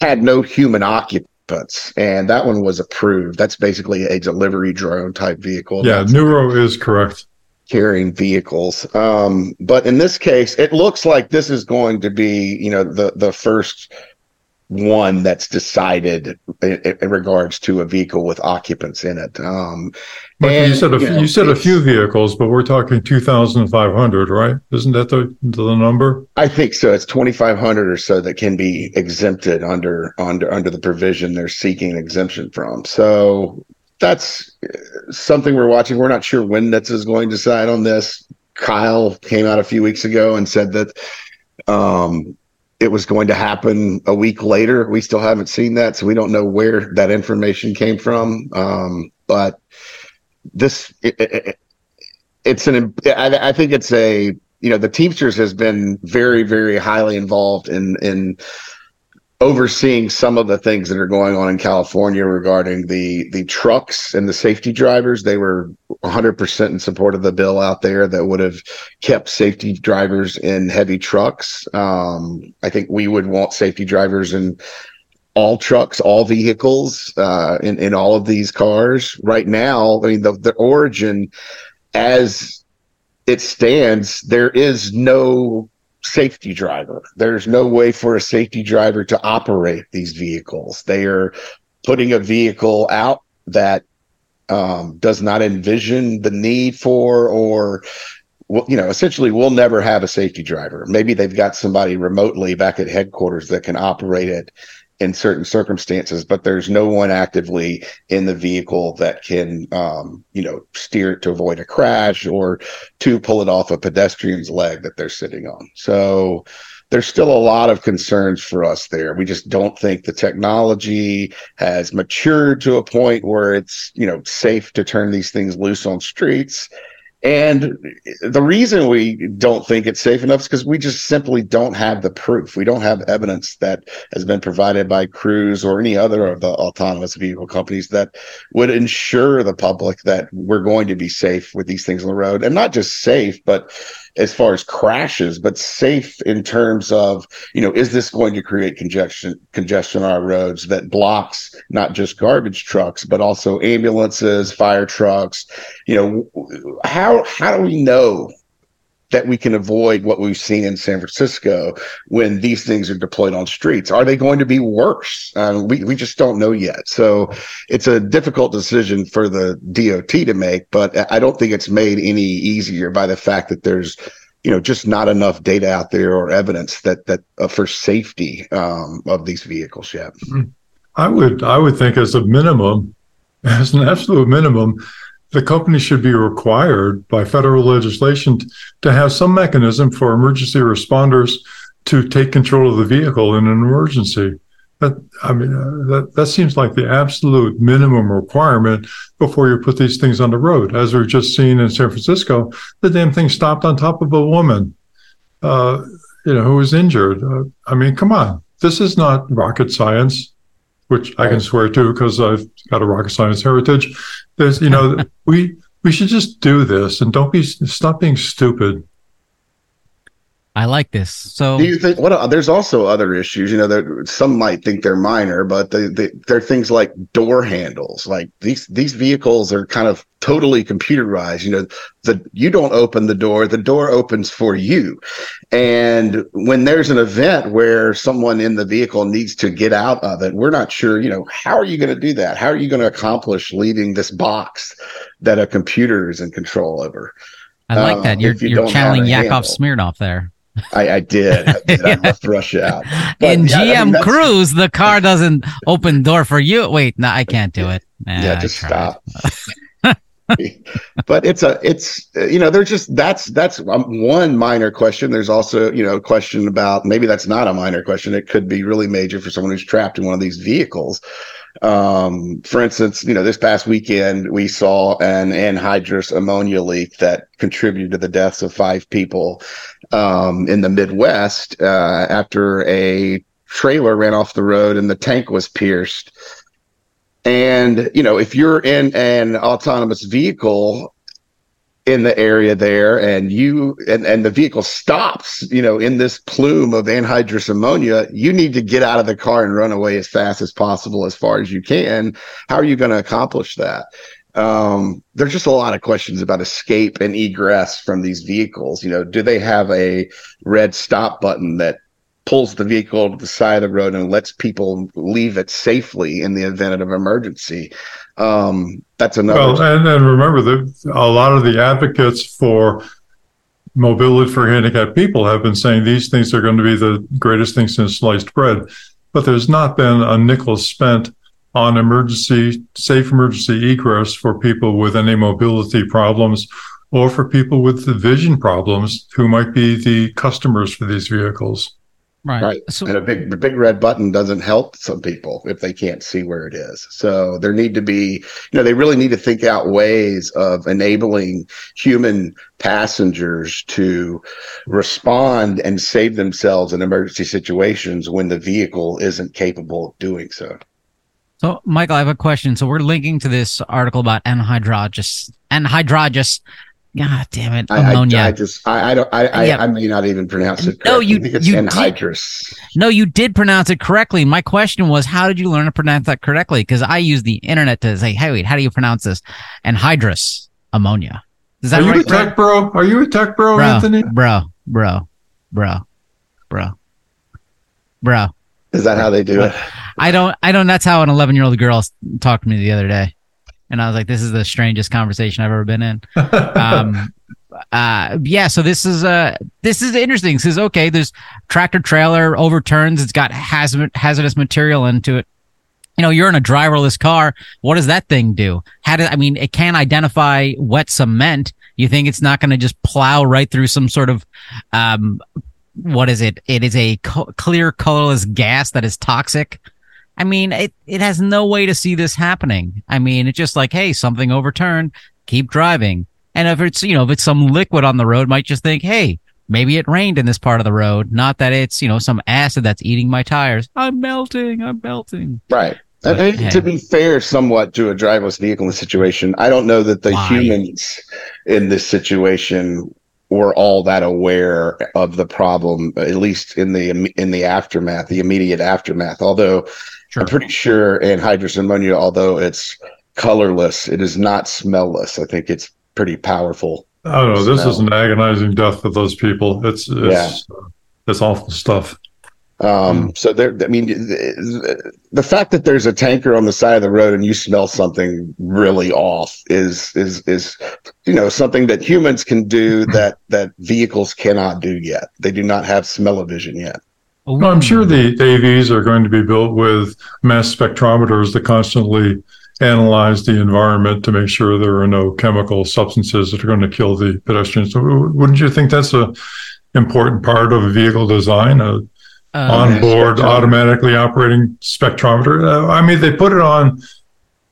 had no human occupants, and that one was approved. That's basically a delivery drone type vehicle. Yeah, Nuro is correct. Carrying vehicles. Um, but in this case, it looks like this is going to be, you know, the the first one that's decided in, in regards to a vehicle with occupants in it. Um, But you said a, you know, you said a few vehicles, but we're talking two thousand five hundred, right? Isn't that the the number? I think so. It's twenty five hundred or so that can be exempted under under under the provision they're seeking exemption from. So that's something we're watching. We're not sure when NHTSA is going to decide on this. Kyle came out a few weeks ago and said that um, it was going to happen a week later. We still haven't seen that, so we don't know where that information came from. Um, but this, it, it, it's an. I, I think it's a. You know, the Teamsters has been very, very highly involved in in overseeing some of the things that are going on in California regarding the the trucks and the safety drivers. They were 100% in support of the bill out there that would have kept safety drivers in heavy trucks. Um, I think we would want safety drivers in all trucks, all vehicles, uh, in in all of these cars. Right now, I mean the the origin as it stands, there is no safety driver. There's no way for a safety driver to operate these vehicles. They are putting a vehicle out that um, does not envision the need for or you know essentially we'll never have a safety driver maybe they've got somebody remotely back at headquarters that can operate it in certain circumstances, but there's no one actively in the vehicle that can, um, you know, steer it to avoid a crash or to pull it off a pedestrian's leg that they're sitting on. So there's still a lot of concerns for us there. We just don't think the technology has matured to a point where it's, you know, safe to turn these things loose on streets. And the reason we don't think it's safe enough is because we just simply don't have the proof. We don't have evidence that has been provided by Cruise or any other of the autonomous vehicle companies that would ensure the public that we're going to be safe with these things on the road. And not just safe, but as far as crashes, but safe in terms of, you know, is this going to create congestion congestion on our roads that blocks not just garbage trucks, but also ambulances, fire trucks? You know, how how do we know that we can avoid what we've seen in San Francisco when these things are deployed on streets? Are they going to be worse? Um, we, we just don't know yet. So it's a difficult decision for the DOT to make, but I don't think it's made any easier by the fact that there's you know just not enough data out there or evidence that that uh, for safety um, of these vehicles yet. I would I would think as a minimum, as an absolute minimum, the company should be required by federal legislation to have some mechanism for emergency responders to take control of the vehicle in an emergency. That I mean, uh, that that seems like the absolute minimum requirement before you put these things on the road. As we've just seen in San Francisco, the damn thing stopped on top of a woman, uh, you know, who was injured. Uh, I mean, come on, this is not rocket science which I can swear to because I've got a rocket science heritage. There's, you know, we we should just do this and don't be stop being stupid. I like this. So, do you think what? There's also other issues. You know, that some might think they're minor, but they, they, they're things like door handles. Like these these vehicles are kind of totally computerized. You know, the you don't open the door; the door opens for you. And when there's an event where someone in the vehicle needs to get out of it, we're not sure. You know, how are you going to do that? How are you going to accomplish leaving this box that a computer is in control over? I like that. Um, you're, you are channeling Yakov Smirnoff there. I, I did. I, did. I left Russia out. But, In yeah, GM I mean, Cruise, the car doesn't open door for you. Wait, no, I can't do it. Nah, yeah, just stop. but it's a it's you know there's just that's that's um, one minor question there's also you know a question about maybe that's not a minor question it could be really major for someone who's trapped in one of these vehicles um, for instance you know this past weekend we saw an anhydrous ammonia leak that contributed to the deaths of five people um, in the midwest uh, after a trailer ran off the road and the tank was pierced and, you know, if you're in an autonomous vehicle in the area there and you and, and the vehicle stops, you know, in this plume of anhydrous ammonia, you need to get out of the car and run away as fast as possible, as far as you can. How are you going to accomplish that? Um, there's just a lot of questions about escape and egress from these vehicles. You know, do they have a red stop button that pulls the vehicle to the side of the road and lets people leave it safely in the event of emergency. Um, that's another. Well, and, and remember that a lot of the advocates for mobility for handicapped people have been saying these things are going to be the greatest things since sliced bread, but there's not been a nickel spent on emergency safe emergency egress for people with any mobility problems or for people with vision problems who might be the customers for these vehicles. Right. Right. So, and a big, big red button doesn't help some people if they can't see where it is. So there need to be, you know, they really need to think out ways of enabling human passengers to respond and save themselves in emergency situations when the vehicle isn't capable of doing so. So, Michael, I have a question. So, we're linking to this article about anhydrous, anhydrous God damn it, ammonia. I, I, I just, I, I don't, I, yeah. I, I, may not even pronounce it. Correctly. No, you, it's you anhydrous. Did, no, you did pronounce it correctly. My question was, how did you learn to pronounce that correctly? Because I use the internet to say, hey, wait, how do you pronounce this? Anhydrous ammonia. Is that Are right, you a tech bro? Are you a tech bro, bro Anthony? Bro, bro, bro. bro, bro. Is that how they do it? I don't. I don't. That's how an 11 year old girl talked to me the other day, and I was like, "This is the strangest conversation I've ever been in." um, uh, yeah. So this is uh, this is interesting. Says okay, there's tractor trailer overturns. It's got hazard, hazardous material into it. You know, you're in a driverless car. What does that thing do? How do I mean? It can't identify wet cement. You think it's not going to just plow right through some sort of um, what is it? It is a co- clear, colorless gas that is toxic. I mean, it, it has no way to see this happening. I mean, it's just like, hey, something overturned, keep driving. And if it's, you know, if it's some liquid on the road, might just think, hey, maybe it rained in this part of the road. Not that it's, you know, some acid that's eating my tires. I'm melting. I'm melting. Right. But, And hey. to be fair, somewhat to a driverless vehicle in this situation, I don't know that the Why? humans in this situation were all that aware of the problem, at least in the in the aftermath, the immediate aftermath. Although Sure. I'm pretty sure anhydrous ammonia, although it's colorless, it is not smellless. I think it's pretty powerful. I don't know. This is an agonizing death for those people. It's it's it's awful stuff. Um, so there, I mean, the, the fact that there's a tanker on the side of the road and you smell something really off is, is, is, you know, something that humans can do that, that vehicles cannot do yet. They do not have smell-o-vision yet. No, I'm sure the, the AVs are going to be built with mass spectrometers that constantly analyze the environment to make sure there are no chemical substances that are going to kill the pedestrians. So wouldn't you think that's a important part of a vehicle design? A Uh, onboard automatically operating spectrometer. Uh, I mean, they put it on.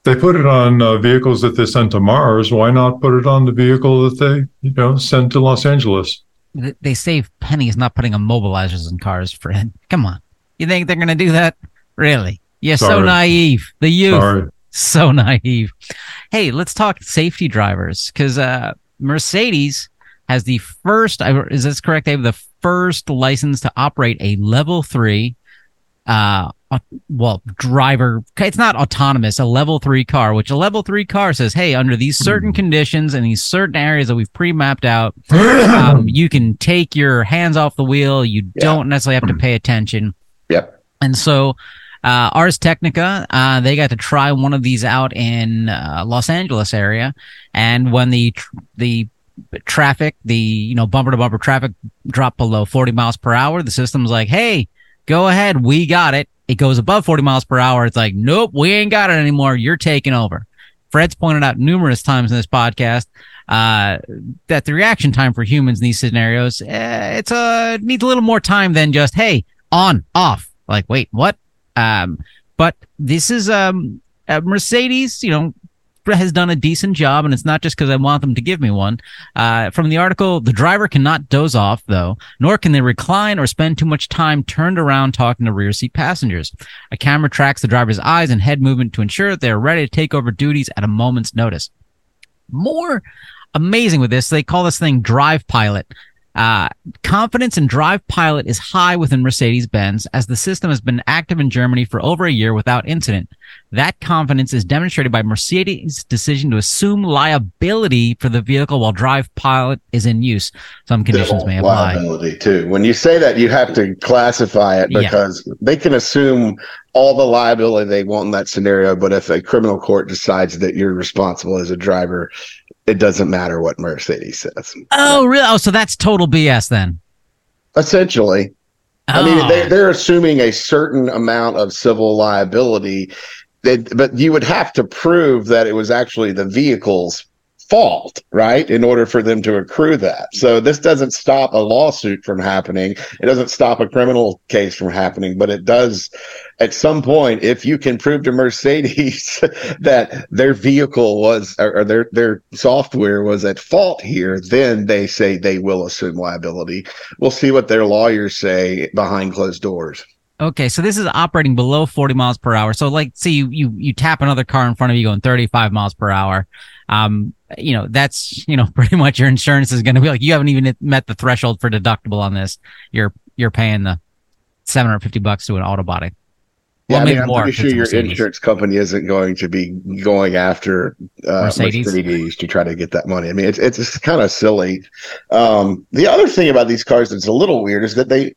They put it on uh, vehicles that they send to Mars. Why not put it on the vehicle that they, you know, send to Los Angeles? Th- they save pennies not putting immobilizers in cars, friend. Come on. You think they're going to do that? Really? You're so naive. The youth. Sorry. so naive. Hey, let's talk safety drivers because uh, Mercedes has the first. Is this correct? They have the first license to operate a level three, uh, well, driver. It's not autonomous. A level three car, which a level three car says, hey, under these certain conditions and these certain areas that we've pre-mapped out, um, you can take your hands off the wheel. You Yeah. don't necessarily have to pay attention. Yep. And so, uh, Ars Technica, uh, they got to try one of these out in uh, Los Angeles area, and when the tr- the traffic, the you know bumper to bumper traffic dropped below 40 miles per hour, the system's like, "Hey, go ahead, we got it." It goes above 40 miles per hour, it's like, "Nope, we ain't got it anymore. You're taking over." Fred's pointed out numerous times in this podcast uh, that the reaction time for humans in these scenarios, eh, it's a needs a little more time than just hey on off. Like wait, what? Um, but this is um uh, Mercedes, you know, has done a decent job, and it's not just because I want them to give me one. Uh, from the article, the driver cannot doze off, though, nor can they recline or spend too much time turned around talking to rear seat passengers. A camera tracks the driver's eyes and head movement to ensure they are ready to take over duties at a moment's notice. More amazing with this, they call this thing Drive Pilot. Uh, confidence in Drive Pilot is high within Mercedes Benz as the system has been active in Germany for over a year without incident. That confidence is demonstrated by Mercedes' decision to assume liability for the vehicle while Drive Pilot is in use. Some conditions may apply. liability too. When you say that, you have to classify it Yeah. because they can assume all the liability they want in that scenario. But if a criminal court decides that you're responsible as a driver, it doesn't matter what Mercedes says. Oh, really? Oh, so that's total BS then. Essentially, I mean, Oh. they, they're assuming a certain amount of civil liability, but you would have to prove that it was actually the vehicle's fault, right? In order for them to accrue that. So this doesn't stop a lawsuit from happening. It doesn't stop a criminal case from happening, but it does at some point, if you can prove to Mercedes that their vehicle was, or, or their, their software was at fault here, then they say they will assume liability we'll see what their lawyers say behind closed doors. Okay, so this is operating below 40 miles per hour. So like say you you you tap another car in front of you going 35 miles per hour. Um you know, that's, you know, pretty much your insurance is going to be like you haven't even met the threshold for deductible on this. You're you're paying the 750 bucks to an auto body. Yeah, I mean, I'm more pretty sure your Mercedes. insurance company isn't going to be going after uh, Mercedes? Mercedes. to try to get that money. I mean, it's it's kind of silly. Um, the other thing about these cars that's a little weird is that they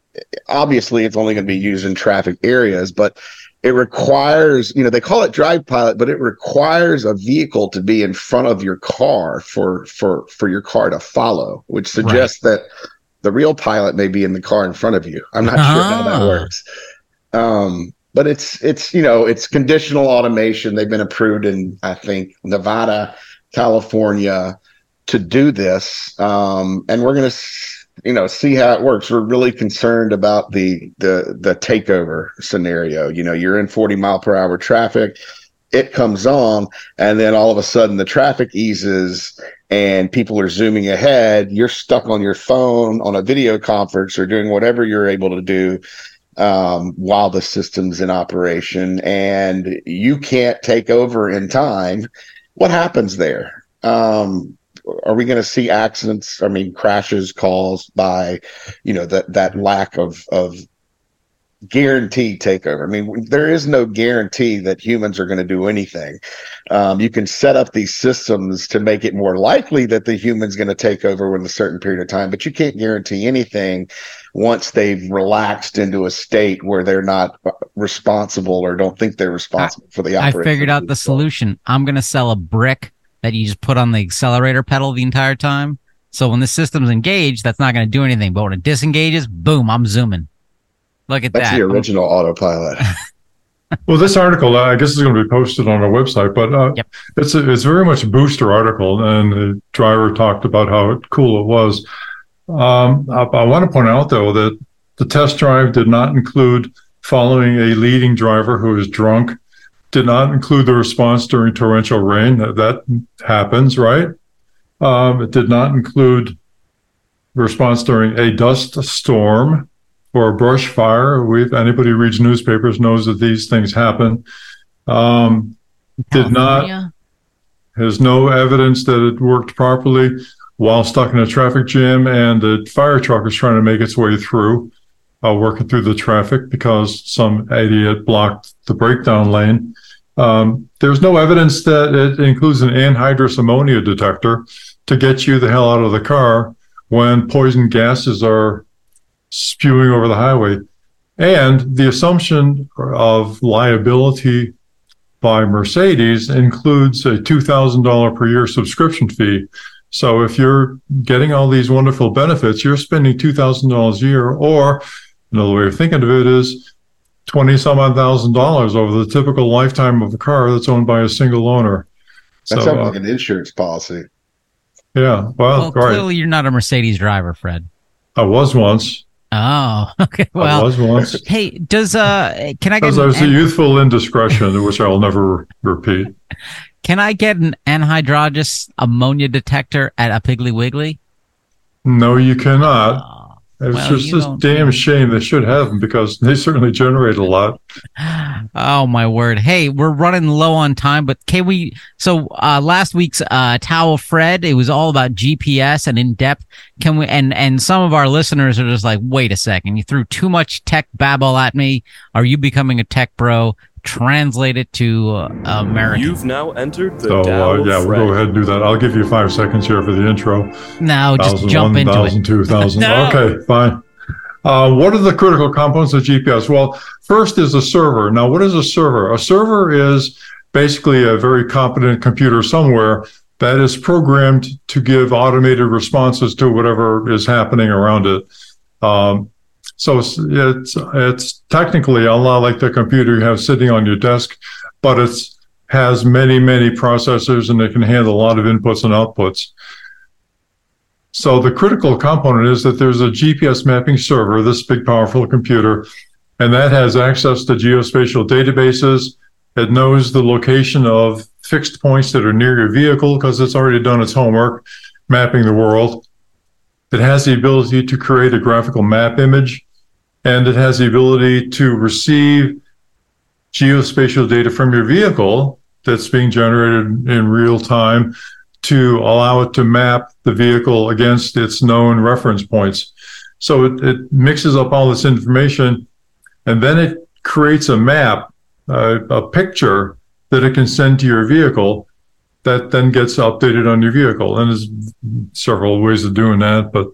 obviously it's only going to be used in traffic areas, but it requires you know they call it drive pilot, but it requires a vehicle to be in front of your car for for for your car to follow, which suggests that the real pilot may be in the car in front of you. I'm not sure how that Ah. works. Um, but it's it's you know it's conditional automation. They've been approved in I think Nevada, California to do this, um, and we're gonna s- you know see how it works. We're really concerned about the the the takeover scenario. You know, you're in 40 mile per hour traffic. It comes on, and then all of a sudden the traffic eases, and people are zooming ahead. You're stuck on your phone on a video conference or doing whatever you're able to do um, while the system's in operation and you can't take over in time, what happens there? Um, are we going to see accidents? I mean, crashes caused by, you know, that that lack of of guaranteed takeover. I mean, there is no guarantee that humans are going to do anything. Um, you can set up these systems to make it more likely that the human's going to take over within a certain period of time, but you can't guarantee anything once they've relaxed into a state where they're not uh, responsible or don't think they're responsible for the I figured out the solution. I'm going to sell a brick that you just put on the accelerator pedal the entire time. So when the system's engaged, that's not going to do anything. But when it disengages, boom, I'm zooming. Look at That's that. the original autopilot. Well, this article, I guess, is going to be posted on our website, but uh, Yep. it's a, it's very much a booster article, and the driver talked about how cool it was. Um, I, I want to point out, though, that the test drive did not include following a leading driver who is drunk, did not include the response during torrential rain. That, that happens, right? Um, it did not include response during a dust storm or a brush fire. We anybody who reads newspapers knows that these things happen. Um, did not has no evidence that it worked properly while stuck in a traffic jam, and the fire truck is trying to make its way through, uh, working through the traffic because some idiot blocked the breakdown lane. Um, there's no evidence that it includes an anhydrous ammonia detector to get you the hell out of the car when poison gases are spewing over the highway. And the assumption of liability by Mercedes includes a $2,000 per year subscription fee. So if you're getting all these wonderful benefits, you're spending $2,000 a year, or another way of thinking of it is 20 some odd thousand dollars over the typical lifetime of a car that's owned by a single owner. That So, sounds uh, like an insurance policy. yeah, well, Well, right. clearly you're not a Mercedes driver, Fred. I was once. Oh, okay. Well, I Well, was once. hey, does uh, can I get Because an I was a youthful indiscretion, which I'll never repeat. can I get an anhydrous ammonia detector at a Piggly Wiggly? No, you cannot. Oh, It's Well, just don't- damn shame they should have them because they certainly generate a lot. oh my word! Hey, we're running low on time, but can we? So uh, last week's uh, Tao, Fred, it was all about GPS and in depth. Can we? And and some of our listeners are just like, wait a second, you threw too much tech babble at me. Are you becoming a tech bro? Translate it to uh, American. You've now entered the So, Tao uh, of yeah, we'll go ahead and do that. I'll give you five seconds here for the intro. no, just Thousand, jump one, into thousand, it. two thousand. No. Okay, fine. Uh, what are the critical components of GPS? Well, first is a server. Now, what is a server? A server is basically a very competent computer somewhere that is programmed to give automated responses to whatever is happening around it. Um, so it's, it's technically a lot like the computer you have sitting on your desk, but it has many many processors and it can handle a lot of inputs and outputs. So the critical component is that there's a GPS mapping server, this big powerful computer, and that has access to geospatial databases. It knows the location of fixed points that are near your vehicle because it's already done its homework mapping the world. It has the ability to create a graphical map image, and it has the ability to receive geospatial data from your vehicle that's being generated in real time to allow it to map the vehicle against its known reference points. So it, it mixes up all this information and then it creates a map a, a picture that it can send to your vehicle that then gets updated on your vehicle. And there's several ways of doing that. But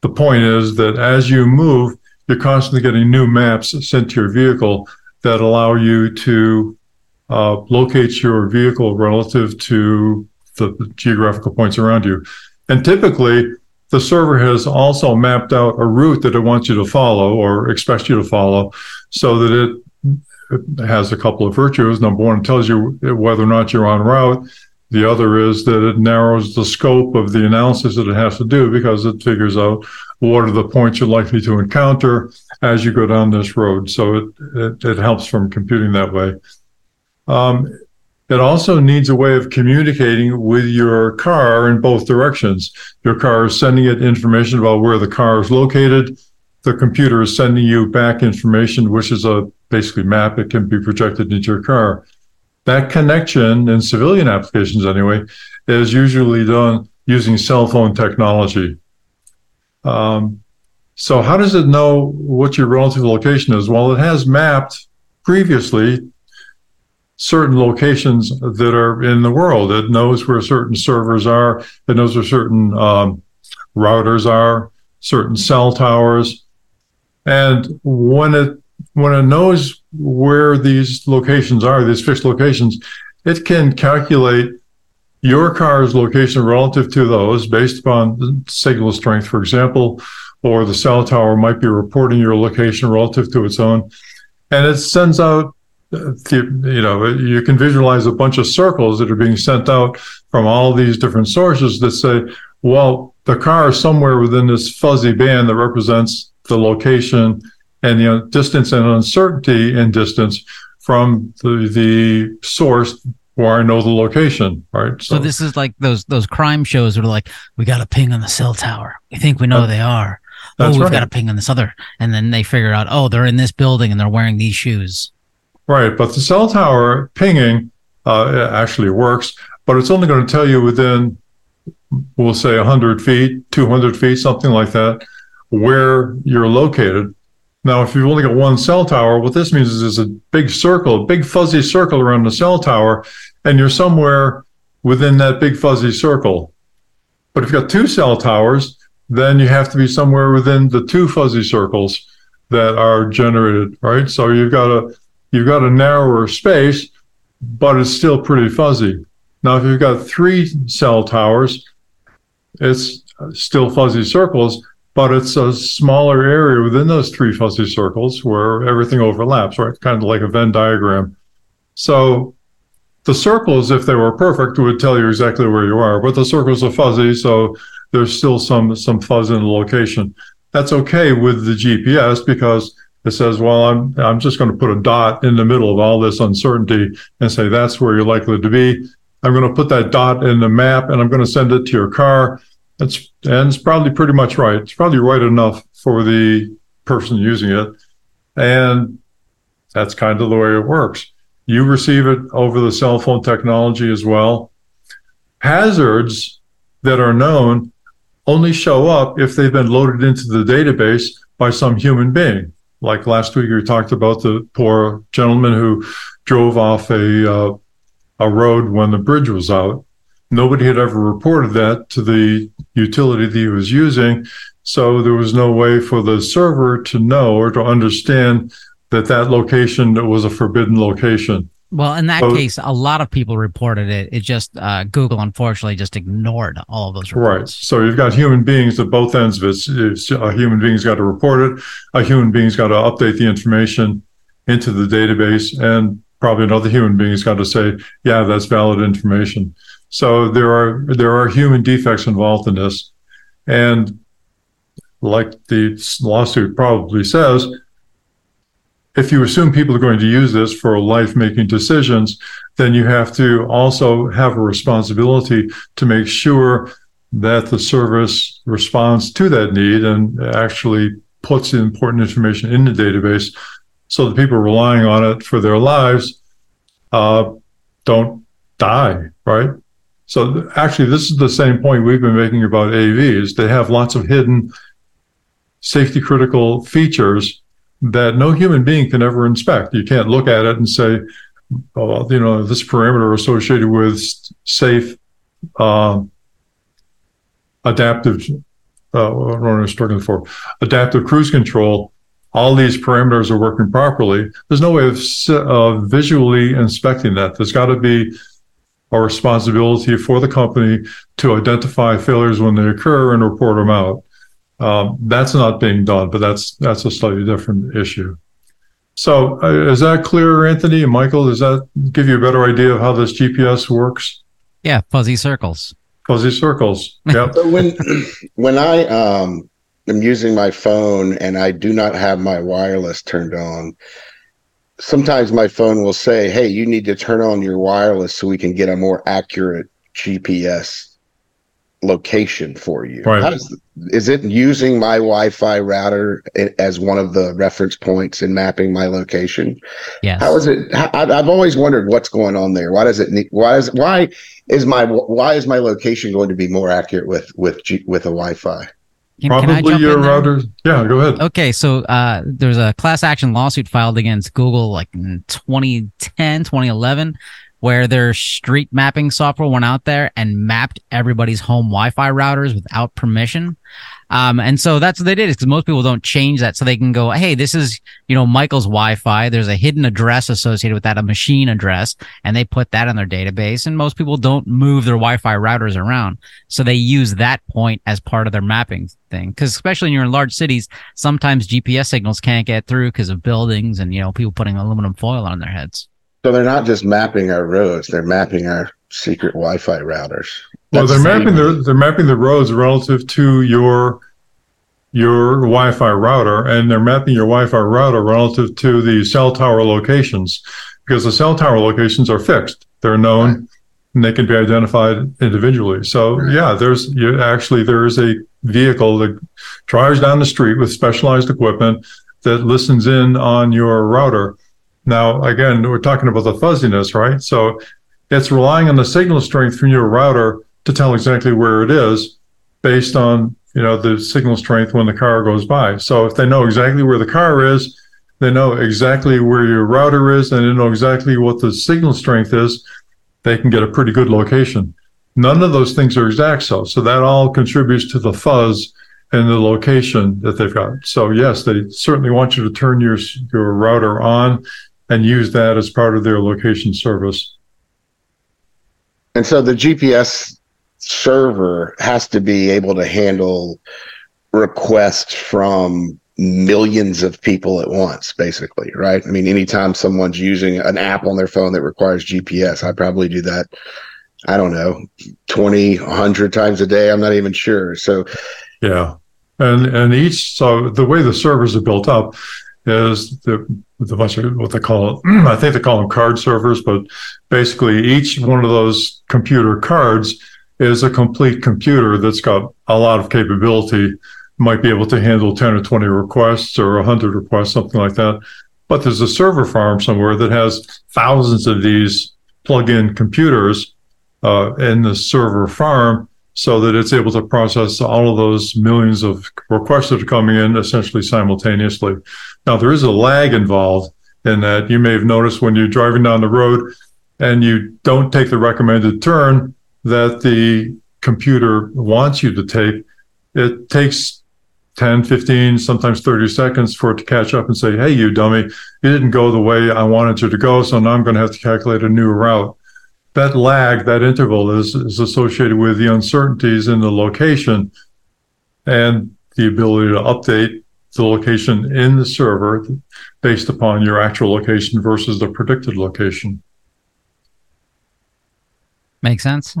the point is that as you move, you're constantly getting new maps sent to your vehicle that allow you to uh, locate your vehicle relative to the geographical points around you. And typically, the server has also mapped out a route that it wants you to follow or expects you to follow so that it has a couple of virtues. Number one, it tells you whether or not you're on route. The other is that it narrows the scope of the analysis that it has to do because it figures out what are the points you're likely to encounter as you go down this road. So it, it, it helps from computing that way. Um, it also needs a way of communicating with your car in both directions. Your car is sending it information about where the car is located. The computer is sending you back information, which is a basically map. It can be projected into your car. That connection in civilian applications, anyway, is usually done using cell phone technology. Um, so, how does it know what your relative location is? Well, it has mapped previously certain locations that are in the world. It knows where certain servers are. It knows where certain um, routers are, certain cell towers, and when it when it knows where these locations are, these fixed locations, it can calculate your car's location relative to those based upon signal strength, for example, or the cell tower might be reporting your location relative to its own. And it sends out, you know, you can visualize a bunch of circles that are being sent out from all these different sources that say, well, the car is somewhere within this fuzzy band that represents the location and the distance and uncertainty in distance from the the source where I know the location, right? So, so this is like those those crime shows where like we got a ping on the cell tower. We think we know that, they are. Oh, we've right. got a ping on this other, and then they figure out, oh, they're in this building and they're wearing these shoes. Right, but the cell tower pinging uh, actually works, but it's only going to tell you within, we'll say, 100 feet, 200 feet, something like that, where you're located. Now, if you've only got one cell tower, what this means is there's a big circle, a big fuzzy circle around the cell tower, and you're somewhere within that big fuzzy circle. But if you've got two cell towers, then you have to be somewhere within the two fuzzy circles that are generated, right? So you've got a you've got a narrower space, but it's still pretty fuzzy. Now, if you've got three cell towers, it's still fuzzy circles, but it's a smaller area within those three fuzzy circles where everything overlaps, right? Kind of like a Venn diagram. So the circles, if they were perfect, would tell you exactly where you are, but the circles are fuzzy, so there's still some some fuzz in the location. That's okay with the GPS because it says, well, I'm I'm just going to put a dot in the middle of all this uncertainty and say that's where you're likely to be. I'm going to put that dot in the map and I'm going to send it to your car it's and it's probably pretty much right. It's probably right enough for the person using it, and that's kind of the way it works. You receive it over the cell phone technology as well. Hazards that are known only show up if they've been loaded into the database by some human being. Like last week, we talked about the poor gentleman who drove off a uh, a road when the bridge was out Nobody had ever reported that to the utility that he was using. So there was no way for the server to know or to understand that that location was a forbidden location. Well, in that so, case, a lot of people reported it. It just uh, Google, unfortunately, just ignored all of those reports. Right. So you've got human beings at both ends of it. It's, a human being's got to report it. A human being's got to update the information into the database, and probably another human being's got to say, "Yeah, that's valid information." So there are there are human defects involved in this, and like the lawsuit probably says, if you assume people are going to use this for life making decisions, then you have to also have a responsibility to make sure that the service responds to that need and actually puts the important information in the database so the people relying on it for their lives uh, don't die, right? So actually, this is the same point we've been making about AVs. They have lots of hidden safety critical features that no human being can ever inspect. You can't look at it and say, oh, you know, this parameter associated with safe, uh, adaptive, uh, what am I struggling for? Adaptive cruise control. All these parameters are working properly. There's no way of visually inspecting that. There's got to be a responsibility for the company to identify failures when they occur and report them out. Um, that's not being done, but that's that's a slightly different issue. So, uh, is that clear, Anthony and Michael? Does that give you a better idea of how this GPS works? Yeah, fuzzy circles. Fuzzy circles. Yeah. so when when I um, am using my phone and I do not have my wireless turned on, sometimes my phone will say, "Hey, you need to turn on your wireless so we can get a more accurate GPS location for you." Right. Does, is it using my Wi-Fi router as one of the reference points in mapping my location? Yes. How is it? I've always wondered what's going on there. Why does it? Need, why is why is my why is my location going to be more accurate with with G, with a Wi-Fi? Can, Probably can your router. Yeah, go ahead. Okay, so uh, there's a class action lawsuit filed against Google like in 2010, 2011, where their street mapping software went out there and mapped everybody's home Wi-Fi routers without permission. Um, and so that's what they did is because most people don't change that. So they can go, Hey, this is, you know, Michael's Wi-Fi. There's a hidden address associated with that, a machine address, and they put that in their database. And most people don't move their Wi-Fi routers around. So they use that point as part of their mapping thing. Cause especially when you're in large cities, sometimes GPS signals can't get through because of buildings and, you know, people putting aluminum foil on their heads. So they're not just mapping our roads; they're mapping our secret Wi-Fi routers. Well, they're mapping the they're mapping the roads relative to your your Wi-Fi router, and they're mapping your Wi-Fi router relative to the cell tower locations because the cell tower locations are fixed; they're known, right. and they can be identified individually. So, right. yeah, there's you, actually there is a vehicle that drives down the street with specialized equipment that listens in on your router. Now, again, we're talking about the fuzziness, right? So it's relying on the signal strength from your router to tell exactly where it is based on you know the signal strength when the car goes by. So if they know exactly where the car is, they know exactly where your router is, and they know exactly what the signal strength is. They can get a pretty good location. None of those things are exact, so so that all contributes to the fuzz and the location that they've got. So yes, they certainly want you to turn your your router on and use that as part of their location service. And so the GPS server has to be able to handle requests from millions of people at once, basically, right? I mean, anytime someone's using an app on their phone that requires GPS, I probably do that, I don't know, 20, 100 times a day. I'm not even sure. So, yeah. And, and each, so the way the servers are built up is the, bunch of what they call, I think they call them card servers, but basically each one of those computer cards is a complete computer that's got a lot of capability, might be able to handle 10 or 20 requests or 100 requests, something like that. But there's a server farm somewhere that has thousands of these plug in computers uh, in the server farm so that it's able to process all of those millions of requests that are coming in essentially simultaneously. Now, there is a lag involved in that. You may have noticed when you're driving down the road and you don't take the recommended turn, that the computer wants you to take, it takes 10, 15, sometimes 30 seconds for it to catch up and say, Hey, you dummy, you didn't go the way I wanted you to go. So now I'm going to have to calculate a new route. That lag, that interval is, is associated with the uncertainties in the location and the ability to update the location in the server based upon your actual location versus the predicted location. Makes sense?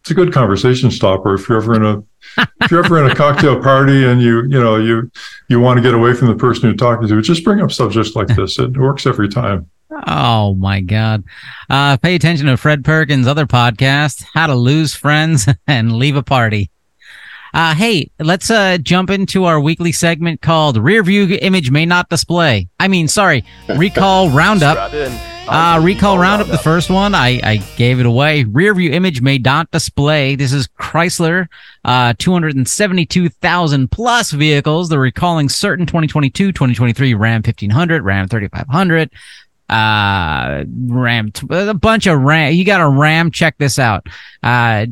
It's a good conversation stopper. If you're ever in a if you're ever in a cocktail party and you you know you you want to get away from the person you're talking to just bring up subjects like this. It works every time oh my god. Uh, pay attention to fred perkins other podcast how to lose friends and leave a party. Uh, hey let's uh, jump into our weekly segment called rear view image may not display. I mean sorry recall roundup. Uh, recall roundup, the first one, I, I gave it away. Rear view image may not display. This is Chrysler, uh, 272,000 plus vehicles. They're recalling certain 2022, 2023 Ram 1500, Ram 3500, uh, Ram, a bunch of Ram. You got a Ram. Check this out. Uh,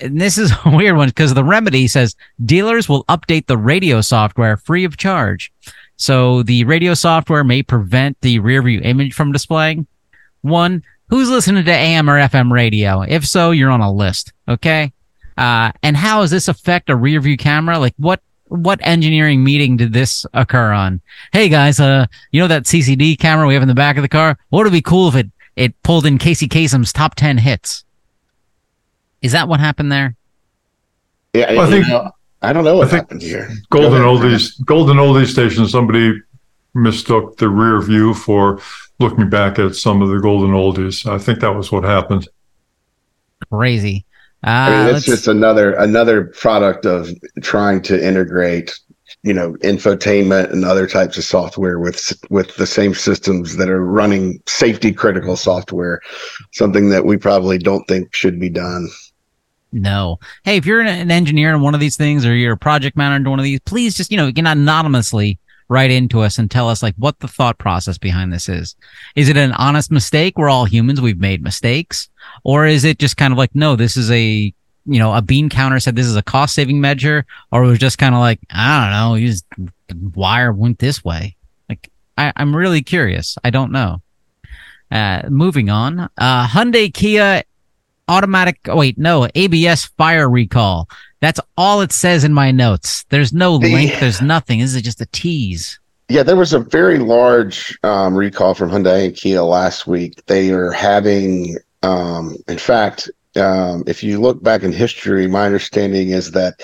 and this is a weird one because the remedy says dealers will update the radio software free of charge. So the radio software may prevent the rear view image from displaying. One, who's listening to AM or FM radio? If so, you're on a list. Okay. Uh, and how does this affect a rear view camera? Like what, what engineering meeting did this occur on? Hey guys, uh, you know that CCD camera we have in the back of the car? What would be cool if it, it pulled in Casey Kasem's top 10 hits? Is that what happened there? Yeah, Well, I think- know, I don't know what I think happened here. Golden Go oldies, golden oldies station. Somebody mistook the rear view for looking back at some of the golden oldies. I think that was what happened. Crazy. Uh, I mean, just another another product of trying to integrate, you know, infotainment and other types of software with with the same systems that are running safety critical software. Something that we probably don't think should be done. No. Hey, if you're an- engineer in one of these things or you're a project manager in one of these, please just, you know, can anonymously write into us and tell us like what the thought process behind this is. Is it an honest mistake? We're all humans. We've made mistakes. Or is it just kind of like, no, this is a, you know, a bean counter said this is a cost saving measure. Or it was just kind of like, I don't know, you just wire went this way. Like, I, I'm really curious. I don't know. Uh, moving on, uh, Hyundai Kia automatic oh, wait no abs fire recall that's all it says in my notes. There's no link. There's nothing. This is just a tease. Yeah, there was a very large um, recall from Hyundai and Kia last week. They are having, um, in fact, um, if you look back in history, my understanding is that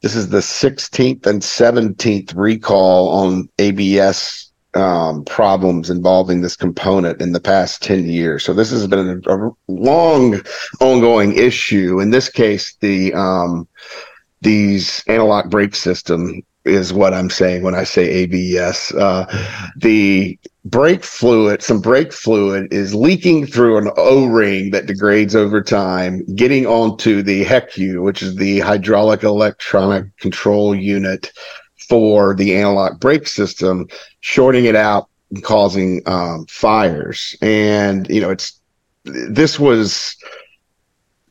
this is the 16th and 17th recall on ABS um, problems involving this component in the past 10 years. So this has been a, a long, ongoing issue. In this case, the um, these anti-lock brake system is what I'm saying when I say ABS. Uh, the brake fluid, some brake fluid is leaking through an O-ring that degrades over time, getting onto the HECU, which is the hydraulic electronic control unit for the anti-lock brake system, shorting it out and causing um, fires. And, you know, it's, this was,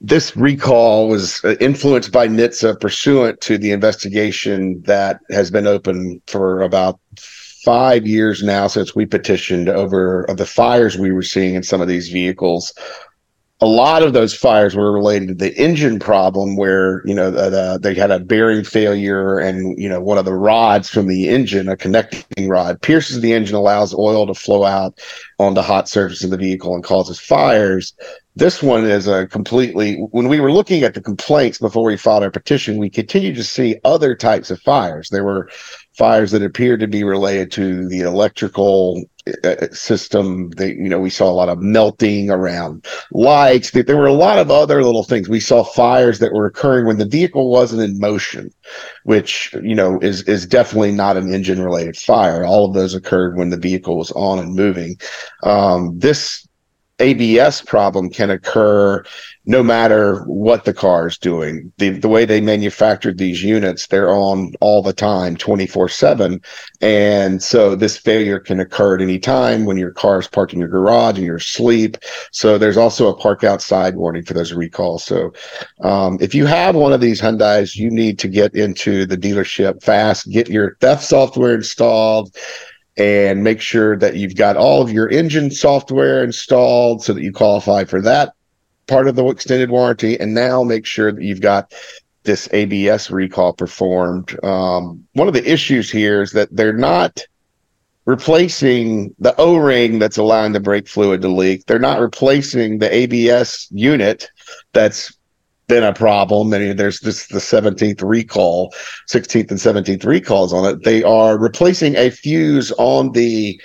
this recall was uh, influenced by NHTSA pursuant to the investigation that has been open for about five years now since we petitioned over the fires we were seeing in some of these vehicles. A lot of those fires were related to the engine problem where, you know, the, the, they had a bearing failure and, you know, one of the rods from the engine, a connecting rod, pierces the engine, allows oil to flow out on the hot surface of the vehicle and causes fires. This one is a completely, when we were looking at the complaints before we filed our petition, we continued to see other types of fires. There were fires that appeared to be related to the electrical uh, system. They, you know, we saw a lot of melting around lights. There were a lot of other little things. We saw fires that were occurring when the vehicle wasn't in motion, which, you know, is, is definitely not an engine related fire. All of those occurred when the vehicle was on and moving. Um, this ABS problem can occur no matter what the car is doing. The, the way they manufactured these units, they're on all the time, 24 7. And so this failure can occur at any time when your car is parked in your garage and you're asleep. So there's also a park outside warning for those recalls. So um, if you have one of these Hyundais, you need to get into the dealership fast, get your theft software installed and make sure that you've got all of your engine software installed so that you qualify for that part of the extended warranty. And now make sure that you've got this ABS recall performed. Um, one of the issues here is that they're not replacing the O-ring that's allowing the brake fluid to leak. They're not replacing the ABS unit that's been a problem. I mean, there's this the 17th recall, 16th and 17th recalls on it. They are replacing a fuse on the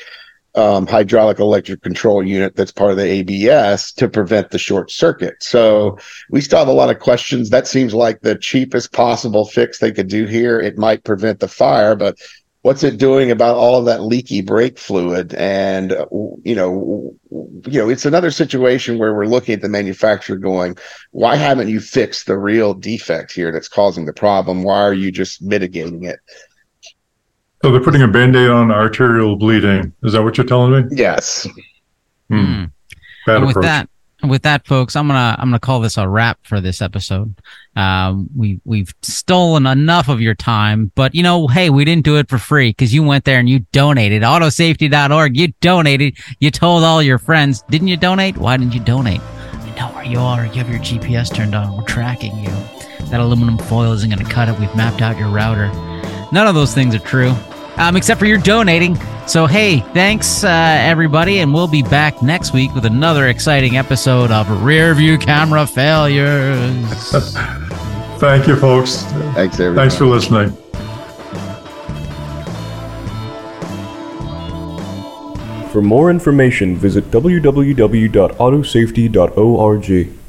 um, hydraulic electric control unit that's part of the ABS to prevent the short circuit. So we still have a lot of questions. That seems like the cheapest possible fix they could do here. It might prevent the fire, but what's it doing about all of that leaky brake fluid? And uh, you know, you know, it's another situation where we're looking at the manufacturer going, why haven't you fixed the real defect here that's causing the problem? Why are you just mitigating it? So they're putting a band-aid on arterial bleeding. Is that what you're telling me? Yes. Hmm. Hmm. Bad and with approach. that with that folks i'm gonna i'm gonna call this a wrap for this episode. Um we we've stolen enough of your time but you know hey we didn't do it for free because you went there and you donated. Autosafety.org you donated. You told all your friends. Didn't you donate? Why didn't you donate? We know where you are. You have your gps turned on. We're tracking you. That aluminum foil isn't gonna cut it. We've mapped out your router. None of those things are true um, except for your donating. So, hey, thanks, uh, everybody, and we'll be back next week with another exciting episode of Rear View Camera Failures. Thank you, folks. Thanks, everybody. Thanks for listening. For more information, visit www.autosafety.org.